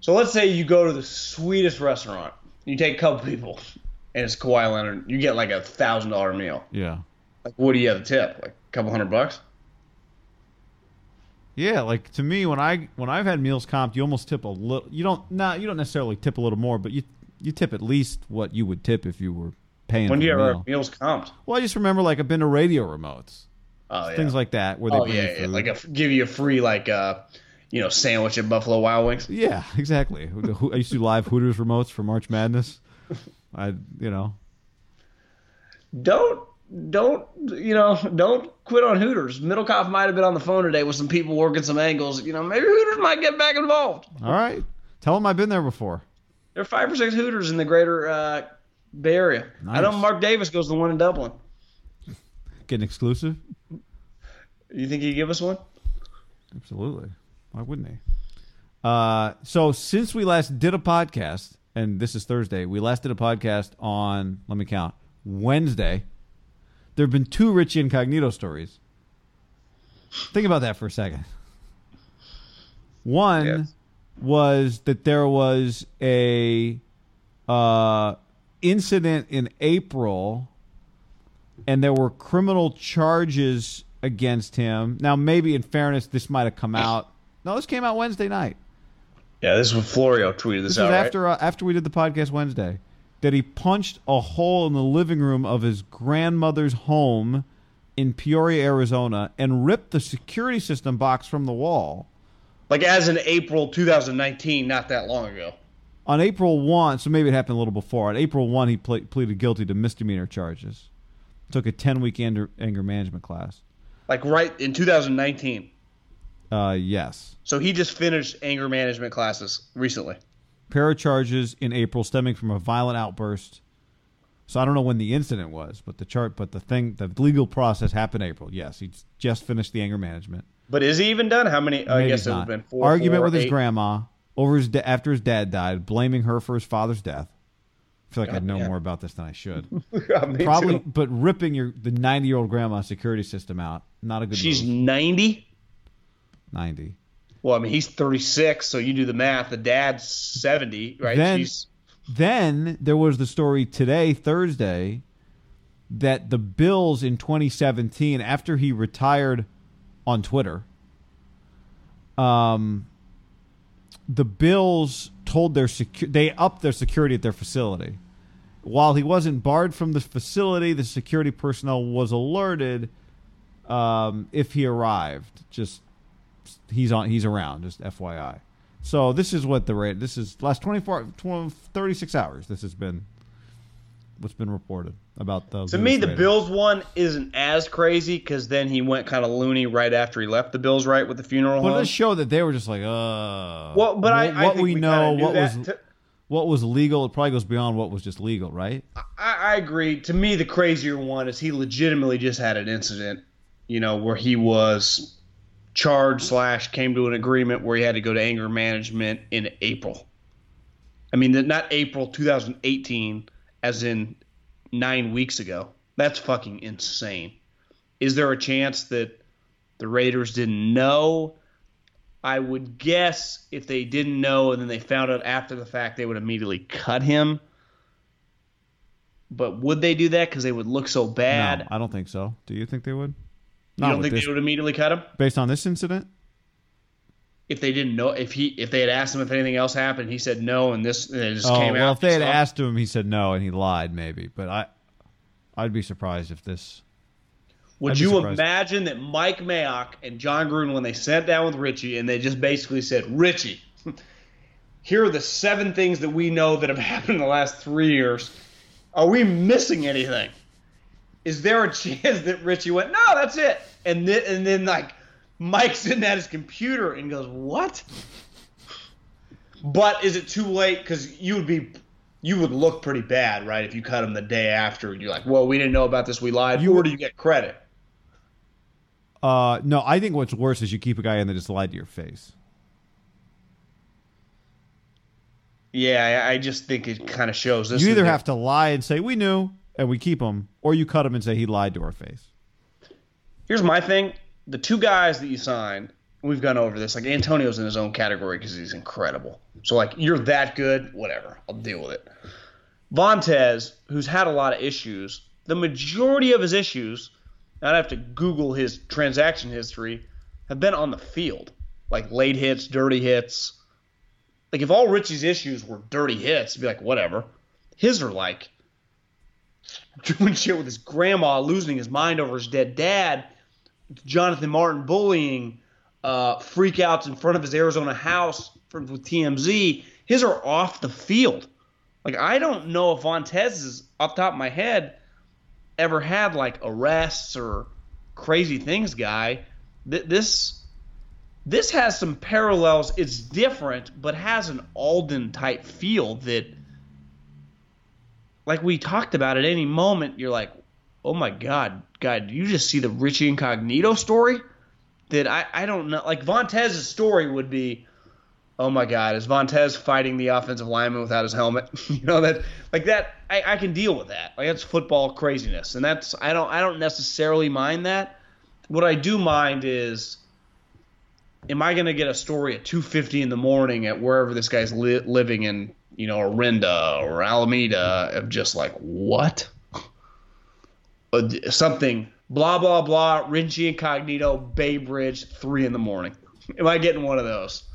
so let's say you go to the sweetest restaurant. You take a couple people, and it's Kawhi Leonard. You get like a thousand dollar meal. Yeah. Like, what do you have to tip? Like a couple hundred bucks? Yeah, like to me, when I when I've had meals comped, you almost tip a little. You don't not you don't necessarily tip a little more, but you you tip at least what you would tip if you were paying. When do you ever meal. have meals comped? Well, I just remember like I've been to radio remotes, Oh yeah. things like that, where they oh bring yeah, yeah. like a, give you a free like uh, you know sandwich at Buffalo Wild Wings. yeah, exactly. I used to do live Hooters remotes for March Madness. I you know Don't don't you know don't quit on Hooters. Middlekauff might have been on the phone today with some people working some angles. You know maybe Hooters might get back involved. all right. Tell them I've been there before. There are five or six Hooters in the greater uh, Bay Area. I know Nice. Mark Davis goes to one in Dublin. Get an exclusive. You think he'd give us one? Absolutely. Why wouldn't he? Uh, so since we last did a podcast, and this is Thursday, we last did a podcast on, let me count, Wednesday. There have been two Richie Incognito stories. Think about that for a second. One Yes. was that there was a uh, incident in April, and there were criminal charges against him. Now, maybe in fairness, this might have come out. No, this came out Wednesday night. Yeah, this is when Florio tweeted this, This out. was right? after uh, after we did the podcast Wednesday. That he punched a hole in the living room of his grandmother's home in Peoria, Arizona, and ripped the security system box from the wall. Like as in April 2019, not that long ago. On April 1, so maybe it happened a little before. On April 1, he ple- pleaded guilty to misdemeanor charges. Took a 10 week anger, anger management class. Like right in 2019. Uh, yes. So he just finished anger management classes recently. Pair of charges in April stemming from a violent outburst. So I don't know when the incident was, but the chart, but the thing, the legal process happened April. Yes, he just finished the anger management. But is he even done? How many? I guess it would have been four. Argument four, with his grandma over his da- after his dad died, blaming her for his father's death. I feel like I know yeah. more about this than I should. Probably, too. but ripping your the ninety year old grandma security system out, not a good. She's 90. ninety. Well, I mean, he's 36, so you do the math. The dad's 70, right? Then- She's Then there was the story today, Thursday, that the Bills in 2017, after he retired on Twitter, um, the Bills told their secu- they upped their security at their facility. While he wasn't barred from the facility, the security personnel was alerted um, if he arrived. Just he's on he's around. Just FYI. So this is what the rate. This is last 24, 20, 36 hours. This has been what's been reported about the. to me, the. Bills one isn't as crazy because then he went kind of loony right after he left the Bills, right, with the funeral But home. let's show that they were just like, uh. well, but I, what, I what think we, we know, what was To- what was legal. It probably goes beyond what was just legal, right? I, I agree. To me, the crazier one is he legitimately just had an incident, you know, where he was charged slash came to an agreement where he had to go to anger management in April. I mean, not April 2018, as in nine weeks ago. That's fucking insane. Is there a chance that the Raiders didn't know? I would guess if they didn't know and then they found out after the fact, they would immediately cut him. But would they do that because they would look so bad? No, I don't think so. Do you think they would? You don't think they would immediately cut him based on this incident? if they didn't know if he if they had asked him if anything else happened? He said no, and this and it just Oh came well, out. Well, if they had So- asked him, he said no, and he lied, maybe. But I, I'd be surprised if this. Would you surprised. imagine that Mike Mayock and Jon Gruden, when they sat down with Richie and they just basically said, Richie, here are the seven things that we know that have happened in the last three years. Are we missing anything? Is there a chance that Richie went, no, that's it? And then, and then like, Mike's sitting at his computer and goes, what? But is it too late? Because you would be, you would look pretty bad, right? If you cut him the day after, and you're like, well, we didn't know about this, we lied. You- or do you get credit? Uh, no, I think what's worse is you keep a guy in that just lied to your face. Yeah, I I just think it kind of shows this. you either the- have to lie and say we knew and we keep him, or you cut him and say he lied to our face. Here's my thing: the two guys that you signed, we've gone over this. Like Antonio's in his own category because he's incredible. So like you're that good, whatever. I'll deal with it. Vontaze, who's had a lot of issues, the majority of his issues, I'd have to Google his transaction history, have been on the field, like late hits, dirty hits. Like if all Richie's issues were dirty hits, be like whatever. His are like doing shit with his grandma, losing his mind over his dead dad, Jonathan Martin bullying, uh, freakouts in front of his Arizona house for, with TMZ. His are off the field. Like I don't know if Vontaze is off top of my head ever had like arrests or crazy things, guy. Th- this this has some parallels. It's different, but has an Aldon type feel that like we talked about at any moment, you're like, oh my god, God, you just see the Richie Incognito story? That I, I don't know. Like Vontaze's story would be, oh my god, is Vontaze fighting the offensive lineman without his helmet? you know that like that. I, I can deal with that. Like that's football craziness, and that's I don't I don't necessarily mind that. What I do mind is am I going to get a story at 2:50 in the morning at wherever this guy's li- living in, you know, Orinda or Alameda of just like what? Uh, Something blah blah blah. Richie Incognito, Bay Bridge, three in the morning. Am I getting one of those?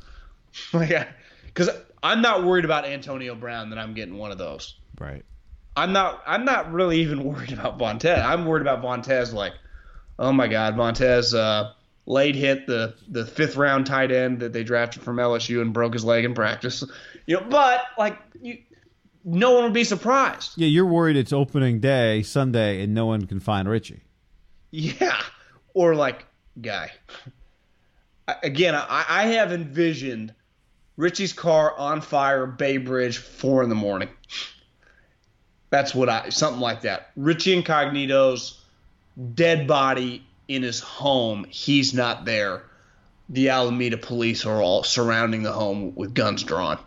Like, because I'm not worried about Antonio Brown that I'm getting one of those. Right. I'm not I'm not really even worried about Vontaze. I'm worried about Vontaze like, oh my God, Vontaze uh, late hit the the fifth round tight end that they drafted from LSU and broke his leg in practice. You know, but like you, no one would be surprised. Yeah, you're worried it's opening day Sunday and no one can find Richie. Yeah, or like guy. Again, I, I have envisioned Richie's car on fire, Bay Bridge, four in the morning. That's what I something like that. Richie Incognito's dead body in his home. He's not there. The Alameda police are all surrounding the home with guns drawn.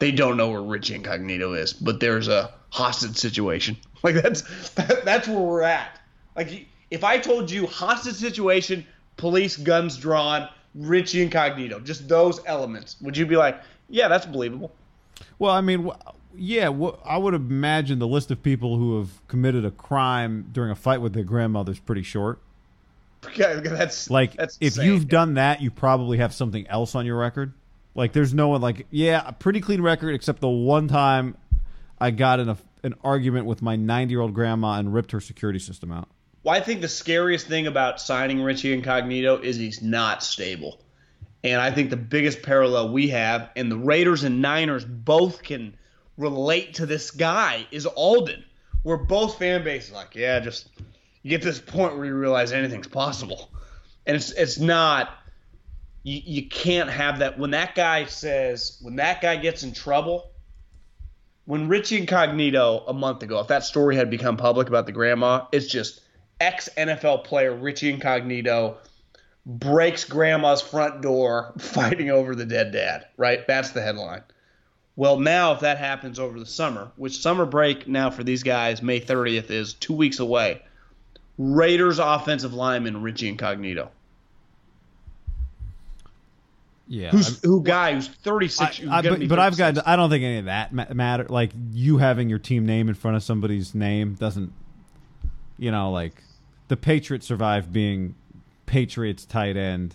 They don't know where Richie Incognito is, but there's a hostage situation. Like that's that, that's where we're at. Like if I told you hostage situation, police guns drawn, Richie Incognito, just those elements, would you be like, yeah, that's believable? Well, I mean, yeah, I would imagine the list of people who have committed a crime during a fight with their grandmother is pretty short. Yeah, that's like that's if insane. you've done that, you probably have something else on your record. Like, there's no one like, yeah, a pretty clean record except the one time I got in a, an argument with my 90 year old grandma and ripped her security system out. Well, I think the scariest thing about signing Richie Incognito is he's not stable. And I think the biggest parallel we have, and the Raiders and Niners both can relate to this guy, is Aldon, where both fan bases like, yeah, just you get to this point where you realize anything's possible. And it's it's not you, you can't have that when that guy says when that guy gets in trouble when Richie Incognito a month ago, if that story had become public about the grandma, it's just ex NFL player Richie Incognito breaks grandma's front door fighting over the dead dad, right? That's the headline. Well, now if that happens over the summer, which summer break now for these guys, May 30th is two weeks away. Raiders offensive lineman Richie Incognito. Yeah, Who's who guy who's 36 I, I, gonna but, but I've got. I don't think any of that ma- matter. Like you having your team name in front of somebody's name doesn't. You know, like the Patriots survived being Patriots tight end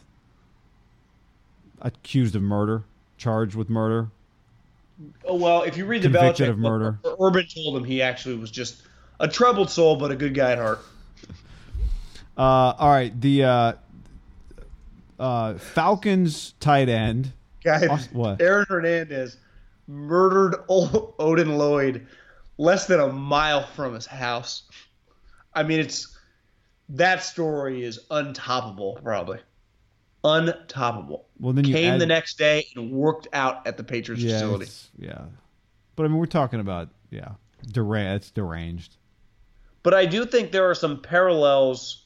accused of murder, charged with murder. Oh well, if you read the Convicted Belichick of murder. Urban told him he actually was just a troubled soul, but a good guy at heart. Uh, all right, the uh, uh, Falcons tight end. Guy, Aust- what? Aaron Hernandez murdered Odin Lloyd less than a mile from his house. I mean, it's that story is untoppable, probably untoppable. Well, then you Came add- the next day and worked out at the Patriots Yeah, facility. yeah. But I mean, we're talking about yeah, dera- It's deranged. But I do think there are some parallels.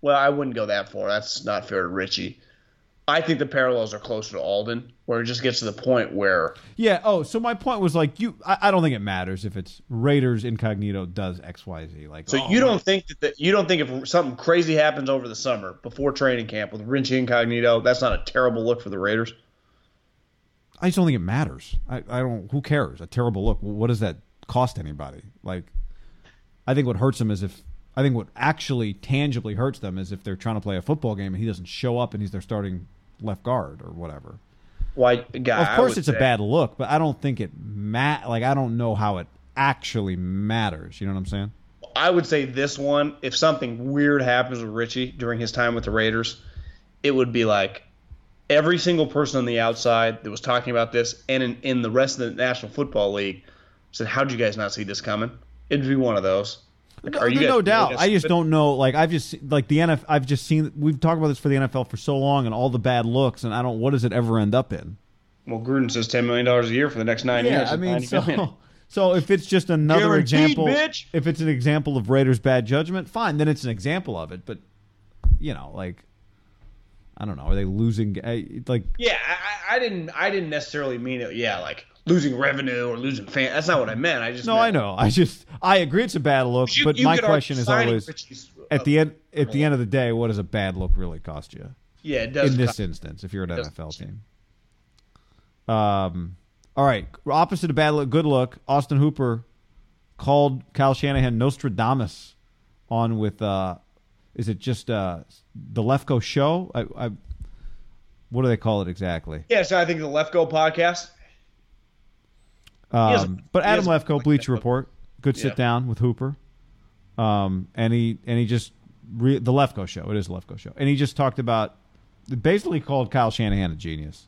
Well, I wouldn't go that far. That's not fair to Richie. I think the parallels are closer to Aldon, where it just gets to the point where Yeah. Oh, so my point was like you. I, I don't think it matters if it's Raiders incognito does X Y Z. Like, So oh, you don't think that the, you don't think if something crazy happens over the summer before training camp with Richie Incognito, that's not a terrible look for the Raiders? I just don't think it matters. I, I don't. Who cares? A terrible look. What does that cost anybody? Like, I think what hurts them is if. I think what actually tangibly hurts them is if they're trying to play a football game and he doesn't show up and he's their starting left guard or whatever. Why, guy? of course, it's a bad look, but I don't think it ma- Like, I don't know how it actually matters. You know what I'm saying? I would say this one, if something weird happens with Richie during his time with the Raiders, it would be like every single person on the outside that was talking about this and in, in the rest of the National Football League said, How'd you guys not see this coming? It'd be one of those. Like, No, are you no, guys no really doubt. I just don't know. Like I've just like the NFL. I've just seen. We've talked about this for the NFL for so long, and all the bad looks, and I don't. What does it ever end up in? Well, Gruden says $10 million a year for the next nine years. I mean, so million. so if it's just another Guaranteed, example, bitch. if it's an example of Raiders' bad judgment, fine. Then it's an example of it. But you know, like I don't know. Are they losing? eh, Like Yeah, I I didn't. I didn't necessarily mean it. Yeah, like losing revenue or losing fans. That's not what I meant. I just no, meant, I know. I just I agree. It's a bad look. You- but you my question is always Richie's, at uh, the end. At the end of the day, what does a bad look really cost you? Yeah, it does. in this cost- instance, if you're an NFL team. Um, all right. Opposite of bad look, good look. Austin Hooper called Kyle Shanahan Nostradamus on with. Uh, is it just uh, the Lefkoe show? I, I, what do they call it exactly? Yeah, so I think the Lefkoe podcast. A- Um, but Adam a- Lefkoe, Bleacher Report. good sit Yeah. down with Hooper. Um, and he and he just re, the Lefkoe show. It is the Lefkoe show, and he just talked about basically called Kyle Shanahan a genius.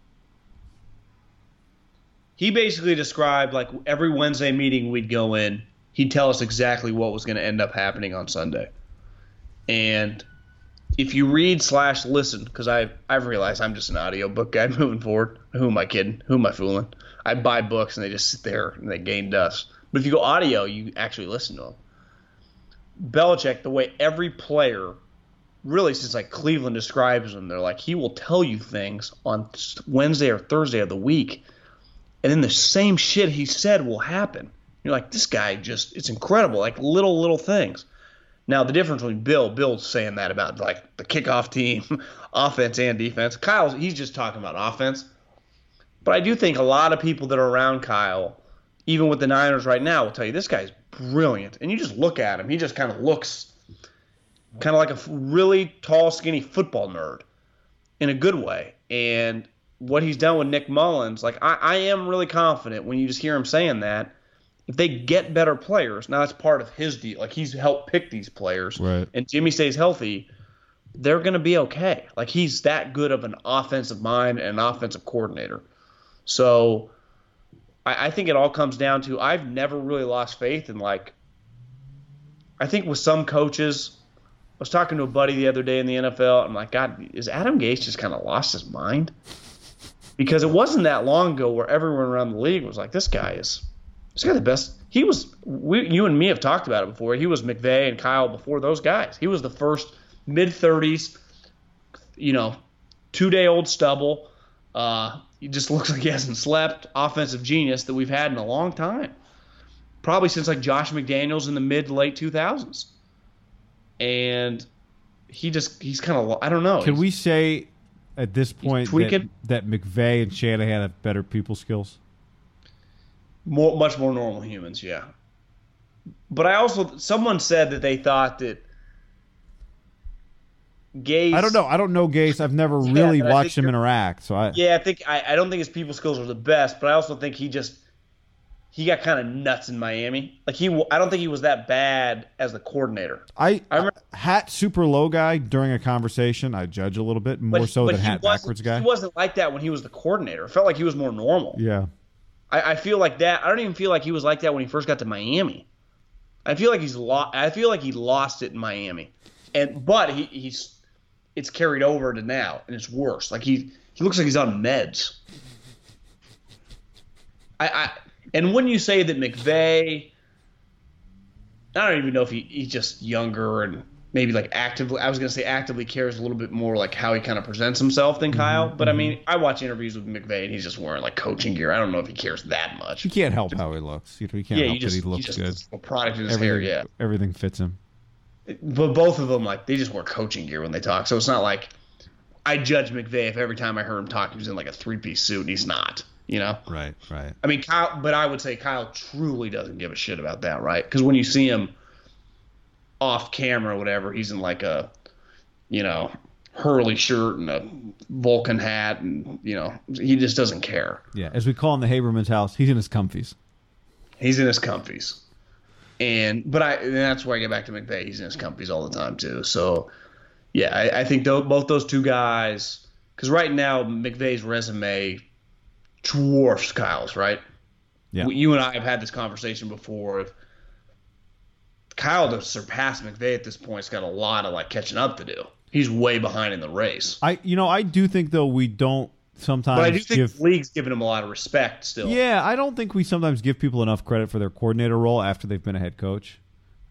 he basically described like every Wednesday meeting we'd go in, he'd tell us exactly what was going to end up happening on Sunday. And if you read slash listen, because I've I've realized I'm just an audiobook guy moving forward. Who am I kidding? Who am I fooling? I buy books and they just sit there and they gain dust. But if you go audio, you actually listen to them. Belichick, the way every player, really since like Cleveland describes him, they're like he will tell you things on Wednesday or Thursday of the week and then the same shit he said will happen. You're like, this guy just, it's incredible. Like little, little things. Now, the difference between Bill, Bill's saying that about like the kickoff team, offense and defense. Kyle's, he's just talking about offense. But I do think a lot of people that are around Kyle, even with the Niners right now, will tell you this guy's brilliant. And you just look at him, he just kind of looks kind of like a really tall, skinny football nerd in a good way. And what he's done with Nick Mullens, like I, I am really confident when you just hear him saying that, if they get better players, now that's part of his deal. Like he's helped pick these players, Right. and Jimmy stays healthy, they're going to be okay. Like he's that good of an offensive mind and an offensive coordinator. So I, I think it all comes down to I've never really lost faith in like. I think with some coaches, I was talking to a buddy the other day in the NFL. I'm like, God, is Adam Gase just kind of lost his mind? Because it wasn't that long ago where everyone around the league was like, this guy is, this guy the best. He was, we, you and me have talked about it before. He was McVay and Kyle before those guys. He was the first mid 30s, you know, two day old stubble. Uh, he just looks like he hasn't slept. Offensive genius that we've had in a long time. Probably since like Josh McDaniels in the mid late 2000s. And he just, he's kind of, I don't know. Can we say at this point that, that McVay and Shanahan have better people skills? more much more normal humans, yeah. But I also someone said that they thought that Gase. I don't know. I don't know Gase. I've never Yeah, really watched him interact. So I Yeah, I think I, I don't think his people skills are the best, but I also think he just he got kind of nuts in Miami. Like he, I don't think he was that bad as the coordinator. I, I uh, remember- hat super low guy during a conversation. I judge a little bit more But, so but than hat backwards guy. He wasn't like that when he was the coordinator. It felt like he was more normal. yeah, I, I feel like that. I don't even feel like he was like that when he first got to Miami. I feel like he's lost. I feel like he lost it in Miami, and but he, he's it's carried over to now, and it's worse. Like he he looks like he's on meds. I, I and when you say that McVay, I don't even know if he, he's just younger and maybe like actively. I was gonna say actively cares a little bit more like how he kind of presents himself than mm-hmm, Kyle. But I mm-hmm. mean, I watch interviews with McVay and he's just wearing like coaching gear. I don't know if he cares that much. he can't help how he looks. You know, he can't yeah, help you just that he looks good. A product in his Everything, hair, yeah. everything fits him. But both of them, like, they just wear coaching gear when they talk. So it's not like I judge McVay if every time I heard him talk, he was in like a three piece suit, and he's not. You know. Right, right. I mean, Kyle, but I would say Kyle truly doesn't give a shit about that, right? Because when you see him off camera or whatever, he's in like a, you know, Hurley shirt and a Volcom hat, and you know, he just doesn't care. Yeah, as we call in the Haberman's house, he's in his comfies. He's in his comfies. And but I and that's where I get back to McVay. He's in his companies all the time too. So yeah, I, I think tho- both those two guys. Because right now McVay's resume dwarfs Kyle's. Right. Yeah. You and I have had this conversation before. If Kyle to surpass McVay at this point, has got a lot of like catching up to do. He's way behind in the race. I, you know, I do think though we don't sometimes But I do think give. the league's giving him a lot of respect still. Yeah, I don't think we sometimes give people enough credit for their coordinator role after they've been a head coach.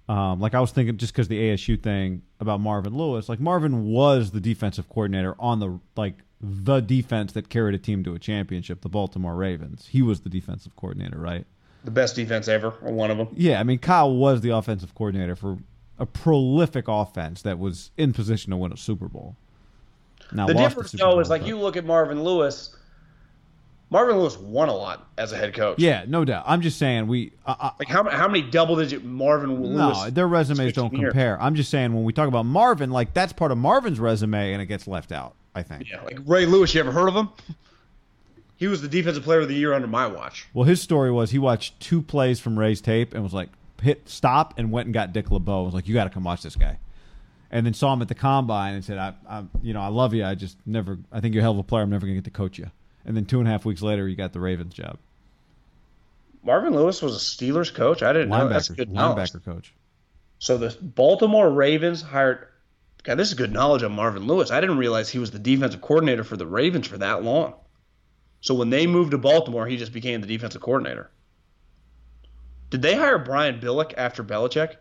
Um, like I was thinking, just because the ASU thing about Marvin Lewis, like Marvin was the defensive coordinator on the like the defense that carried a team to a championship, the Baltimore Ravens. He was the defensive coordinator, right? The best defense ever, or one of them. Yeah, I mean Kyle was the offensive coordinator for a prolific offense that was in position to win a Super Bowl. Now The difference Super though Bowl, is like but- you look at Marvin Lewis. Marvin Lewis won a lot as a head coach. Yeah, no doubt. I'm just saying we. I, I, Like how how many double digit Marvin Lewis? No, their resumes don't here? compare. I'm just saying when we talk about Marvin, like that's part of Marvin's resume, and it gets left out. I think. Yeah, like Ray Lewis. You ever heard of him? He was the defensive player of the year under my watch. Well, his story was he watched two plays from Ray's tape and was like, hit stop and went and got Dick LeBeau. Was like, you got to come watch this guy. And then saw him at the combine and said, I, I, you know, I love you. I just never. I think you're a hell of a player. I'm never gonna get to coach you. And then two and a half weeks later, you got the Ravens job. Marvin Lewis was a Steelers coach. I didn't know. That's Linebacker, good knowledge. linebacker coach. So the Baltimore Ravens hired. God, this is good knowledge on Marvin Lewis. I didn't realize he was the defensive coordinator for the Ravens for that long. So when they moved to Baltimore, he just became the defensive coordinator. Did they hire Brian Billick after Belichick?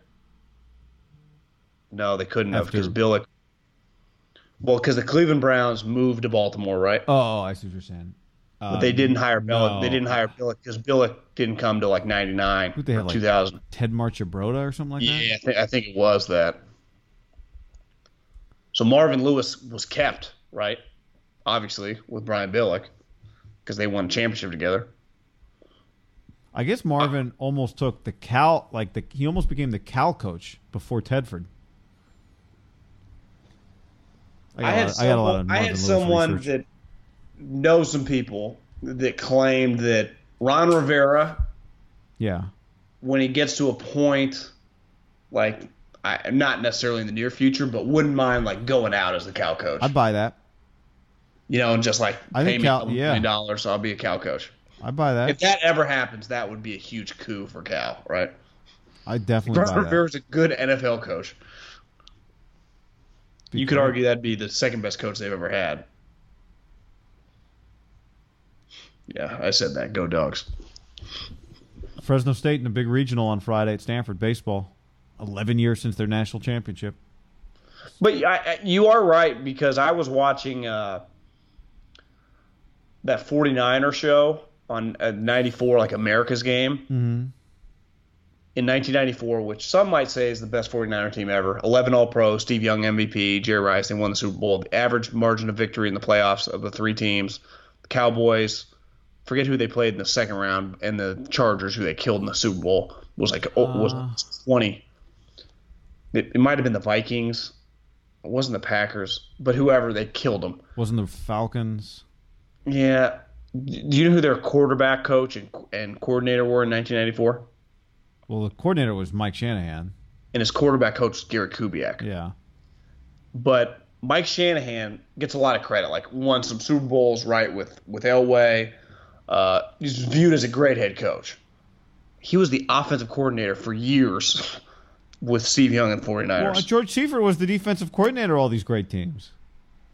No, they couldn't have because Billick. Well, because the Cleveland Browns moved to Baltimore, right? Oh, oh, I see what you're saying. But they didn't um, hire Billick. no. They didn't hire Billick because Billick didn't come to like '99 Who'd they or like, 2000. Ted Marchibroda or something like that. Yeah, I, th- I think it was that. So Marvin Lewis was kept, right? Obviously, with Brian Billick, because they won a championship together. I guess Marvin almost took the Cal, like the he almost became the Cal coach before Tedford. I, I had, lot- I got a lot someone, of I had someone research. that knows some people that claimed that Ron Rivera, yeah, when he gets to a point, like I, not necessarily in the near future, but wouldn't mind like going out as the cow coach. I'd buy that. you know, and just like I pay me a couple yeah. million dollars, so I'll be a cow coach. I'd buy that. If that ever happens, that would be a huge coup for Cal, right? I definitely Ron buy that. Rivera's a good NFL coach. You could argue that'd be the second best coach they've ever had. Yeah, I said that. Go dogs. Fresno State in a big regional on Friday at Stanford baseball. Eleven years since their national championship. But I, you are right because I was watching uh, that 49er show on uh, 94, like America's game. Mm-hmm. In 1994, which some might say is the best 49er team ever. 11 All Pro, Steve Young MVP, Jerry Rice, they won the Super Bowl. The average margin of victory in the playoffs of the three teams, the Cowboys, forget who they played in the second round, and the Chargers, who they killed in the Super Bowl, was like oh, was Uh. 20. It, it might have been the Vikings. It wasn't the Packers, but whoever they killed them. Wasn't the Falcons? Yeah. Do you know who their quarterback coach and, and coordinator were in 1994? Well, the coordinator was Mike Shanahan. And his quarterback coach was Gary Kubiak. Yeah. but Mike Shanahan gets a lot of credit. Like won some Super Bowls, right? With with Elway, uh, he's viewed as a great head coach. He was the offensive coordinator for years with Steve Young and 49ers. Well, George Seifert was the defensive coordinator of all these great teams.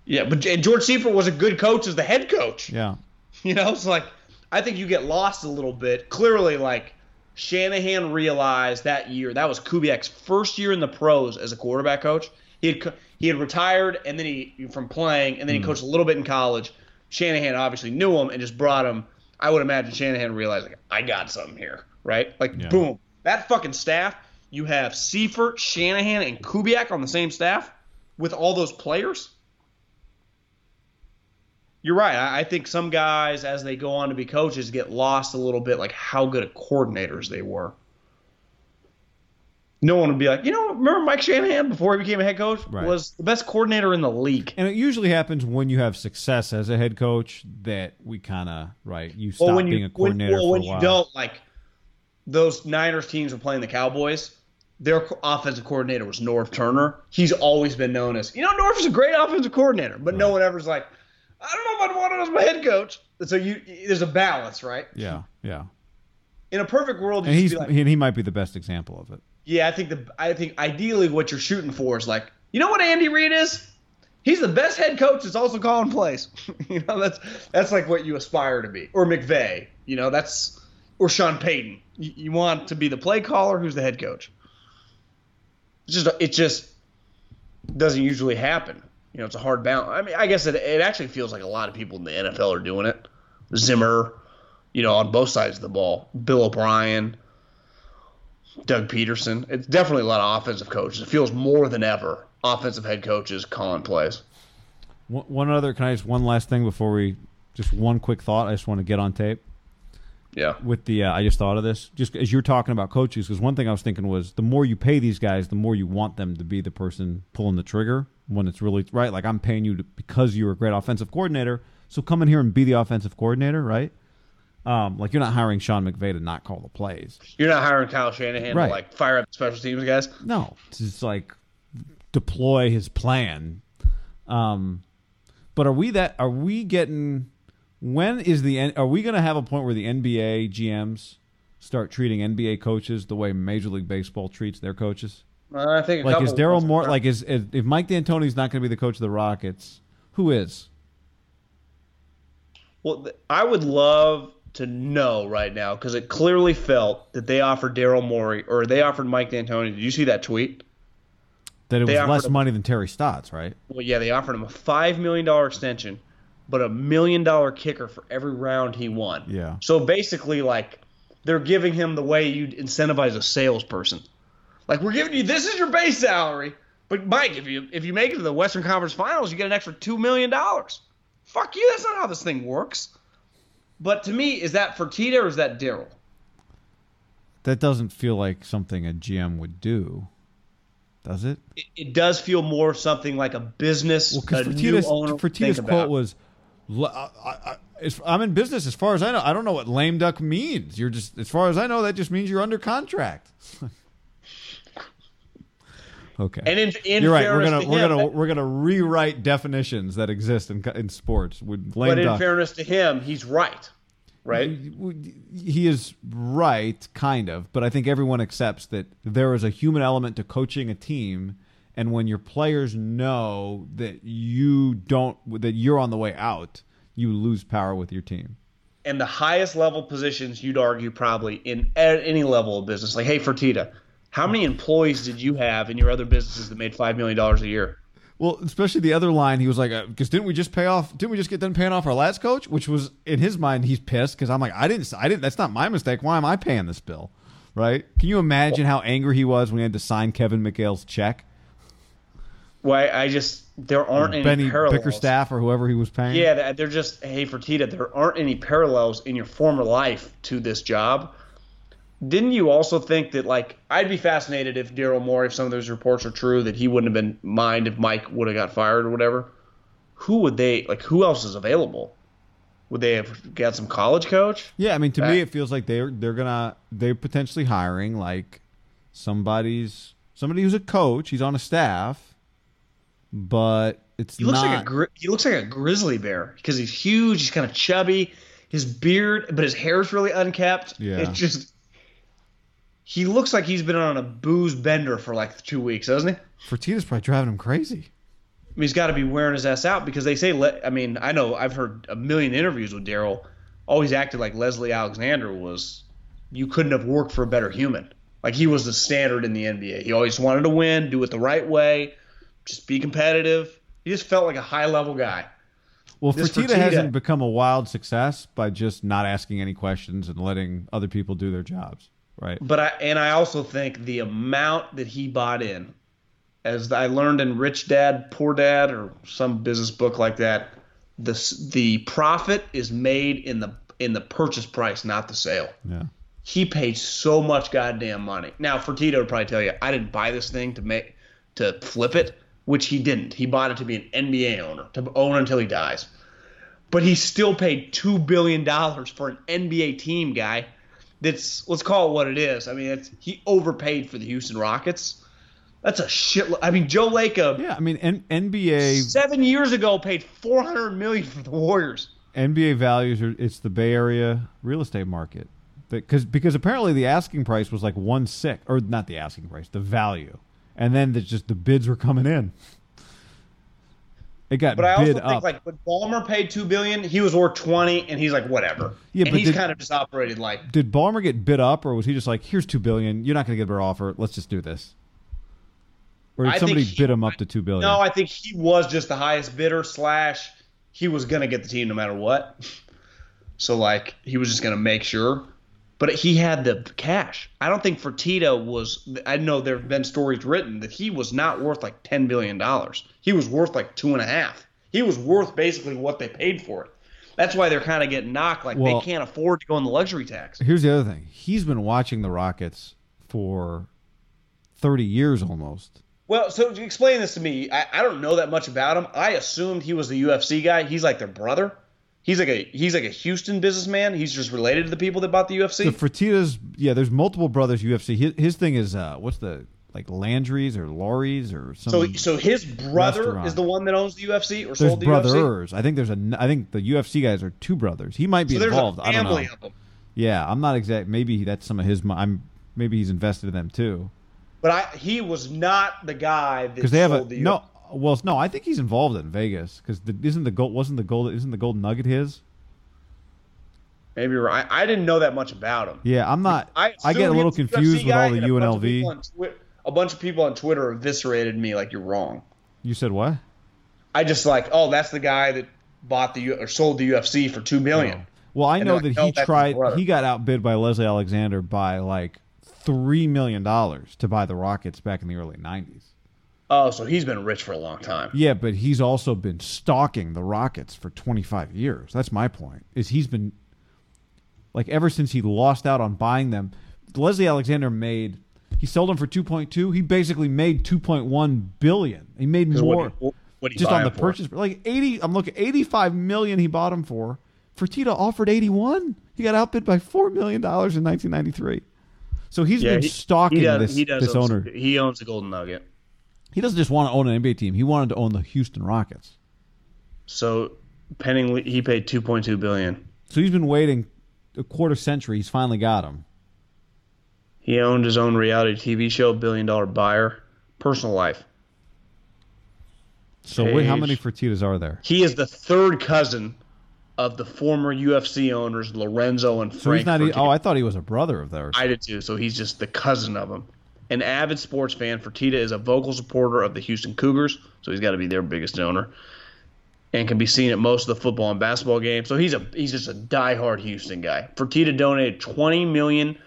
yeah, but and George Seifert was a good coach as the head coach. Yeah. You know, it's like I think you get lost a little bit. Clearly, like Shanahan realized that year that was Kubiak's first year in the pros as a quarterback coach. He had he had retired and then he from playing and then he hmm. coached a little bit in college. Shanahan obviously knew him and just brought him. I would imagine Shanahan realized like I got something here, right? Like Yeah. boom, that fucking staff. You have Seifert, Shanahan, and Kubiak on the same staff with all those players. You're right. I I think some guys, as they go on to be coaches, get lost a little bit, like how good at coordinators they were. No one would be like, you know, remember Mike Shanahan before he became a head coach Right. was the best coordinator in the league. And it usually happens when you have success as a head coach that we kind of right. You stop Well, when being you a coordinator when, well, when you don't like those Niners teams were playing the Cowboys. Their offensive coordinator was Norv Turner. He's always been known as, you know, Norv is a great offensive coordinator, but no one ever's like, I don't know if I'd want him as my head coach. So you, there's a balance, right? Yeah, yeah. In a perfect world, And he's be like, he, he might be the best example of it. Yeah, I think the I think ideally what you're shooting for is like, you know what Andy Reid is? He's the best head coach that's also calling plays. you know, that's that's like what you aspire to be. Or McVay, you know, that's or Sean Payton. You, you want to be the play caller who's the head coach. It's just it just doesn't usually happen. You know, it's a hard balance. I mean, I guess it it actually feels like a lot of people in the NFL are doing it. Zimmer, you know, on both sides of the ball. Bill O'Brien, Doug Pederson. It's definitely a lot of offensive coaches. It feels more than ever offensive head coaches calling plays. One, one other, can I just one last thing before we just one quick thought? I just want to get on tape Yeah. with the. Uh, I just thought of this just as you're talking about coaches because one thing I was thinking was the more you pay these guys, the more you want them to be the person pulling the trigger when it's really right. Like I'm paying you to, because you're a great offensive coordinator, so come in here and be the offensive coordinator, right? Um, like you're not hiring Sean McVay to not call the plays. You're not hiring Kyle Shanahan Right. to like fire up special teams guys. No, it's just like deploy his plan. Um, but are we that? Are we getting? When is the? N- Are we going to have a point where the NBA GMs start treating NBA coaches the way Major League Baseball treats their coaches? Uh, I think a Like couple is Daryl of- Morey? Like is, is if Mike D'Antoni's not going to be the coach of the Rockets, who is? Well, th- I would love to know right now because it clearly felt that they offered Daryl Morey or they offered Mike D'Antoni. Did you see that tweet? That it They was less him- money than Terry Stotts, right? Well, yeah, they offered him a five million dollar extension, but a million dollar kicker for every round he won. Yeah. So basically, like they're giving him the way you'd incentivize a salesperson. Like we're giving you this is your base salary, but Mike, if you if you make it to the Western Conference Finals, you get an extra two million dollars. Fuck you. That's not how this thing works. But to me, is that Fertitta or is that Daryl? That doesn't feel like something a GM would do, does it? It, it does feel more something like a business. Well, because Fertitta's, Fertitta's quote about. was, I, "I'm in business. As far as I know, I don't know what lame duck means. You're just, as far as I know, that just means you're under contract." okay, And in, in you're right. We're gonna to we're him, gonna we're gonna rewrite definitions that exist in in sports but in fairness to him, he's right. Right? he is right, kind of, but I think everyone accepts that there is a human element to coaching a team, and when your players know that you don't, that you're on the way out, you lose power with your team. and the highest level positions you'd argue probably in at any level of business. Like, hey, Fertitta, how many employees did you have in your other businesses that made five million dollars a year? Well, especially the other line, he was like, uh, "Because didn't we just pay off? Didn't we just get done paying off our last coach?" Which was in his mind, he's pissed because I'm like, "I didn't, I didn't. That's not my mistake. Why am I paying this bill?" Right? Can you imagine how angry he was when he had to sign Kevin McHale's check? Why I just there aren't any Benny parallels. Bickerstaff or whoever he was paying. Yeah, they're just hey Fertitta, there aren't any parallels in your former life to this job. Didn't you also think that like I'd be fascinated if Daryl Morey, if some of those reports are true, that he wouldn't have been mind if Mike would have got fired or whatever? Who would they like? Who else is available? Would they have got some college coach? Yeah, I mean, to me, it feels like they're they're gonna they're potentially hiring like somebody's somebody who's a coach. He's on a staff, but it's He looks not. like a gri- he looks like a grizzly bear because he's huge. He's kind of chubby. His beard, but his hair's really unkept. Yeah. It's just he looks like he's been on a booze bender for like two weeks, doesn't he? I Fertitta's probably driving him crazy. mean, he's got to be wearing his ass out because they say. Le- I mean, I know I've heard a million interviews with Daryl. Always acted like Leslie Alexander was. You couldn't have worked for a better human. Like he was the standard in the NBA. He always wanted to win, do it the right way, just be competitive. He just felt like a high level guy. Well, This Fertitta, Fertitta- hasn't become a wild success by just not asking any questions and letting other people do their jobs, right? But I and I also think the amount that he bought in, as I learned in Rich Dad Poor Dad or some business book like that, the the profit is made in the in the purchase price, not the sale. Yeah. He paid so much goddamn money. Now Fertitta would probably tell you, I didn't buy this thing to make to flip it, which he didn't. He bought it to be an NBA owner, to own until he dies. But he still paid two billion dollars for an NBA team, guy. That's let's call it what it is. I mean, it's, he overpaid for the Houston Rockets. That's a shit. I mean, Joe Lacob uh, Yeah, I mean, N- NBA seven years ago paid four hundred million for the Warriors. NBA values are it's the Bay Area real estate market. Because because apparently the asking price was like one six or not the asking price, the value, and then the, just the bids were coming in. It got But I also bid think like when Ballmer paid two billion, he was worth twenty, and he's like whatever. Yeah, and but he's did- kind of just operated like Did Ballmer get bid up, or was he just like, "Here's two billion. You're not going to get a better offer. Let's just do this." Or did I somebody he- bid him up to two billion? No, I think he was just the highest bidder. Slash, he was gonna get the team no matter what. So like, he was just gonna make sure. But he had the cash. I don't think Fertitta was. I know there have been stories written that he was not worth like ten billion dollars. He was worth like two and a half. He was worth basically what they paid for it. That's why they're kind of getting knocked. Like Well- they can't afford to go on the luxury tax. Here's the other thing. He's been watching the Rockets for thirty years almost. Well, so explain this to me, I, I don't know that much about him. I assumed he was the UFC guy. He's like their brother. He's like a he's like a Houston businessman. He's just related to the people that bought the UFC. The Fertittas, yeah, there's multiple brothers UFC. His, his thing is uh, what's the like Landry's or Laurie's or so something. so so his brother restaurant. is the one that owns the UFC or there's sold the UFC. brothers. I think there's a. I think the UFC guys are two brothers. He might be So involved. a I don't know. family of them. Yeah, I'm not exact. Maybe that's some of his. I'm maybe he's invested in them too But I, he was not the guy that because they have a sold the no. Well, no, I think he's involved in Vegas because the, isn't the gold wasn't the gold isn't the golden nugget his? Maybe you're right. I didn't know that much about him. Yeah, I'm not. I, I, get a little he was a confused with all the and a bunch UNLV. Twi- A bunch of people on Twitter eviscerated me like you're wrong. You said what? I just like, oh, that's the guy that bought the U- or sold the UFC for two million. Oh. Well, I And know that like, he "No, tried. He got outbid by Leslie Alexander by like three million dollars to buy the Rockets back in the early '90s. Oh, so he's been rich for a long time. Yeah, but he's also been stalking the Rockets for 25 years. That's my point. Is he's been like ever since he lost out on buying them. Leslie Alexander made he sold them for 2.2. He basically made 2.1 billion. He made more What, what he just on the him for? purchase. Like 80. I'm looking 85 million. He bought them for. Fertitta offered 81. He got outbid by four million dollars in 1993. So he's Yeah, been he- stalking he does, this he does this owns- owner. He owns the Golden Nugget. He doesn't just want to own an NBA team. He wanted to own the Houston Rockets. So pending, he paid two point two billion. So he's been waiting a quarter century. He's finally got him. He owned his own reality TV show, Billion Dollar Buyer, Personal Life. So wait, how many Fertittas are there? He is the third cousin of the former UFC owners Lorenzo and So Frank. he's not. Fertitta. Oh, I thought he was a brother of theirs. I did too. So he's just the cousin of them. An avid sports fan, Fertitta is a vocal supporter of the Houston Cougars, so he's got to be their biggest owner, and can be seen at most of the football and basketball games. So he's a he's just a diehard Houston guy. Fertitta donated twenty million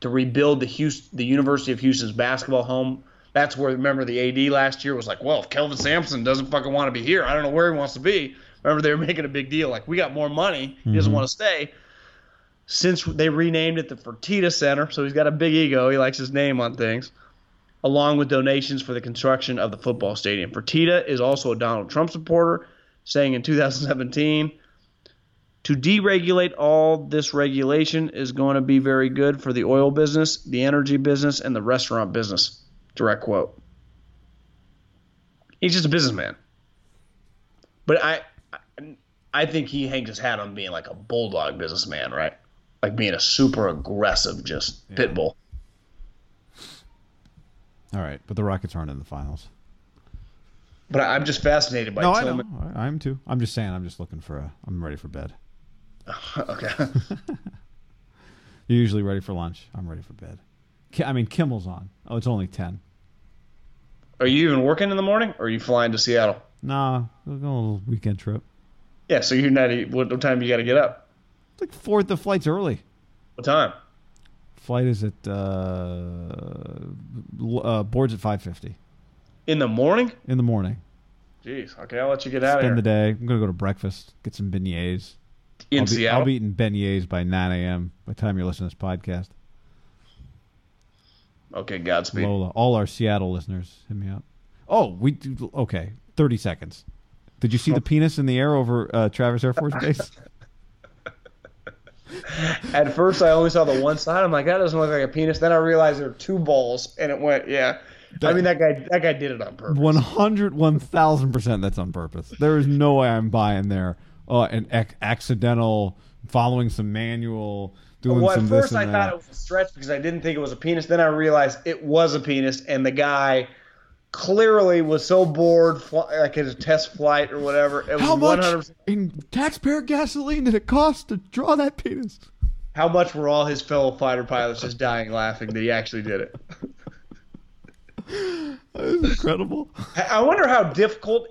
to rebuild the Houston, the University of Houston's basketball home. That's where remember the AD last year was like, well, if Kelvin Sampson doesn't fucking want to be here, I don't know where he wants to be. Remember they were making a big deal like we got more money, he doesn't mm-hmm. want to stay since they renamed it the Fertitta Center, so he's got a big ego. He likes his name on things, along with donations for the construction of the football stadium. Fertitta is also a Donald Trump supporter, saying in 2017, to deregulate all this regulation is going to be very good for the oil business, the energy business, and the restaurant business. Direct quote. He's just a businessman. But I, I- think he hangs his hat on being like a bulldog businessman, right? Like being a super aggressive, just pit bull. All right, but the Rockets aren't in the finals. But I- I'm just fascinated by no, I know. Tilman. I, I'm too. I'm just saying. I'm just looking for a. I'm ready for bed. okay. You're usually ready for lunch. I'm ready for bed. I mean, Kimmel's on. Oh, it's only ten. Are you even working in the morning, or are you flying to Seattle? Nah, we're going on a little weekend trip. Yeah, so you're not. What, what time you got to get up? It's like four. The flight's early. What time? Flight is at uh, uh boards at five fifty In the morning? in the morning. Jeez. Okay, I'll let you get out of Spend here. the day. I'm gonna go to breakfast. Get some beignets. in I'll be, Seattle. I'll be eating beignets by 9 a.m. by the time you're listening to this podcast. okay, Godspeed. Lola, all our Seattle listeners, hit me up. Oh, we do. Okay, 30 seconds. Did you see the penis in the air over uh, Travis Air Force Base? At first, I only saw the one side. I'm like, that doesn't look like a penis. Then I realized there were two balls, and it went, yeah. I mean, that guy, that guy did it on purpose. 100, 1000% that's on purpose. There is no way I'm buying there. Oh, an ac- accidental following some manual, doing Well, some at this first I and thought it was a stretch because I didn't think it was a penis. Then I realized it was a penis, and the guy clearly was so bored, fl- like his test flight or whatever. It How much 100%. in taxpayer gasoline did it cost to draw that penis? How much were all his fellow fighter pilots just dying laughing that he actually did it? That is incredible. I wonder how difficult,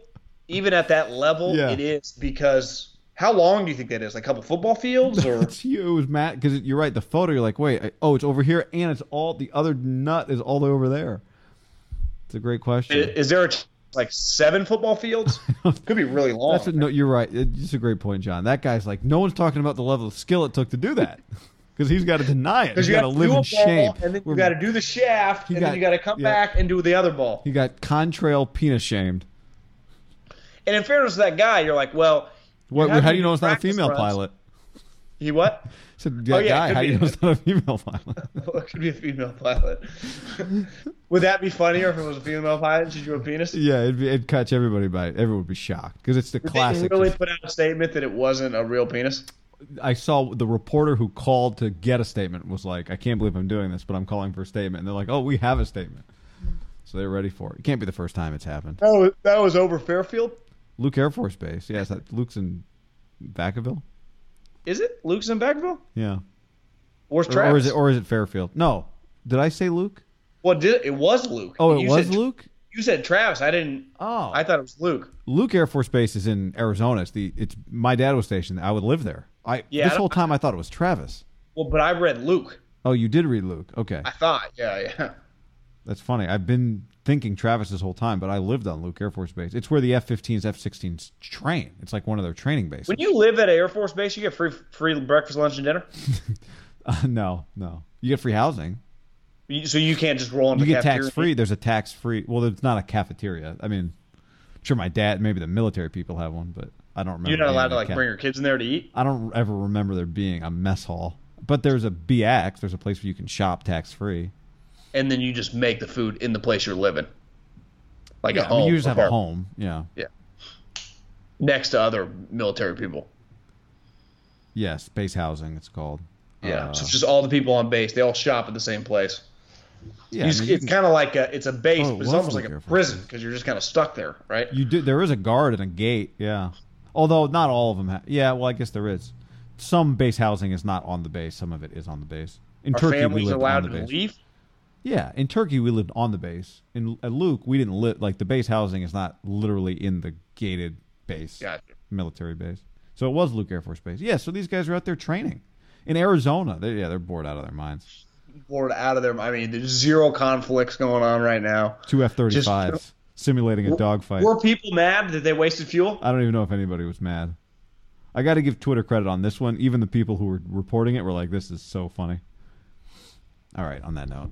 even at that level, Yeah. it is because how long do you think that is? Like a couple football fields, or It's huge. Was Matt because you're right. The photo, you're like, wait, I, oh, it's over here, and it's all the other nut is all the way over there. It's a great question. is there a, like seven football fields? Could be really long. That's a, no, you're right. It's a great point, John. That guy's like, no one's talking about the level of skill it took to do that because he's got to deny it. He's you got to live in shame. and then you got to do the shaft, and got- then you got to come yeah. back and do the other ball. He got contrail penis shamed. And in fairness to that guy, you're like, well, What, How do you know it's not a female runs? pilot? He what? Said, Oh, yeah, guy, it could how do be. you know it's not a female pilot? it could be a female pilot. Would that be funnier if it was a female pilot and she drew a penis? yeah, it'd, be, it'd catch everybody by Everyone would be shocked because it's the Did classic. they really just- put out a statement that it wasn't a real penis? I saw the reporter who called to get a statement was like, I can't believe I'm doing this, but I'm calling for a statement. And they're like, oh, we have a statement. So they're ready for it. It can't be the first time it's happened. Oh, that was over Fairfield. Luke Air Force Base. Yeah, is that Luke's in Vacaville? Is it Luke's in Vacaville? Yeah. Or, Travis? or is it or is it Fairfield? No. Did I say Luke? What did it was Luke? Oh, it You was said- Luke? You said Travis. I didn't. Oh. I thought it was Luke. Luke Air Force Base is in Arizona. It's the it's my dad was stationed. I would live there. I Yeah, this I whole time I thought it was Travis. Well, but I read Luke. Oh, you did read Luke. Okay. I thought. Yeah, yeah. That's funny. I've been thinking Travis this whole time, but I lived on Luke Air Force Base. It's where the F-15s, F-16s train. It's like one of their training bases. When you live at an Air Force base, you get free free breakfast, lunch, and dinner. Uh, no, no. You get free housing. You- So you can't just roll into You get tax free. There's a tax free. Well, it's not a cafeteria. I mean, I'm sure my dad, maybe the military people have one, but I don't remember. You're not allowed to like ca- bring your kids in there to eat. I don't ever remember there being a mess hall. But there's a BX. There's a place where you can shop tax free. And then you just make the food in the place you're living, like Yeah, a I home. mean, you just have a home. Yeah. Yeah. Next to other military people. Yes, base housing. It's called. Yeah, Uh, so it's just all the people on base. They all shop at the same place. yeah. You I mean, it's kind of like a, it's a base, Oh, it but it's almost like a prison because you're just kind of stuck there, right? You do. There is a guard and a gate. Yeah. Although not all of them. Ha- yeah. Well, I guess there is. Some base housing is not on the base. Some of it is on the base. In Turkey, we families lived allowed to leave? Yeah, in Turkey we lived on the base. In at Luke, we didn't live like the base housing is not literally in the gated base, Gotcha. military base. So it was Luke Air Force Base. Yeah, so these guys are out there training in Arizona. They, yeah, they're bored out of their minds. Bored out of there. I mean, there's zero conflicts going on right now. Two F thirty fives simulating a dogfight. Were people mad that they wasted fuel? I don't even know if anybody was mad. I got to give Twitter credit on this one. Even the people who were reporting it were like, "This is so funny." All right. On that note,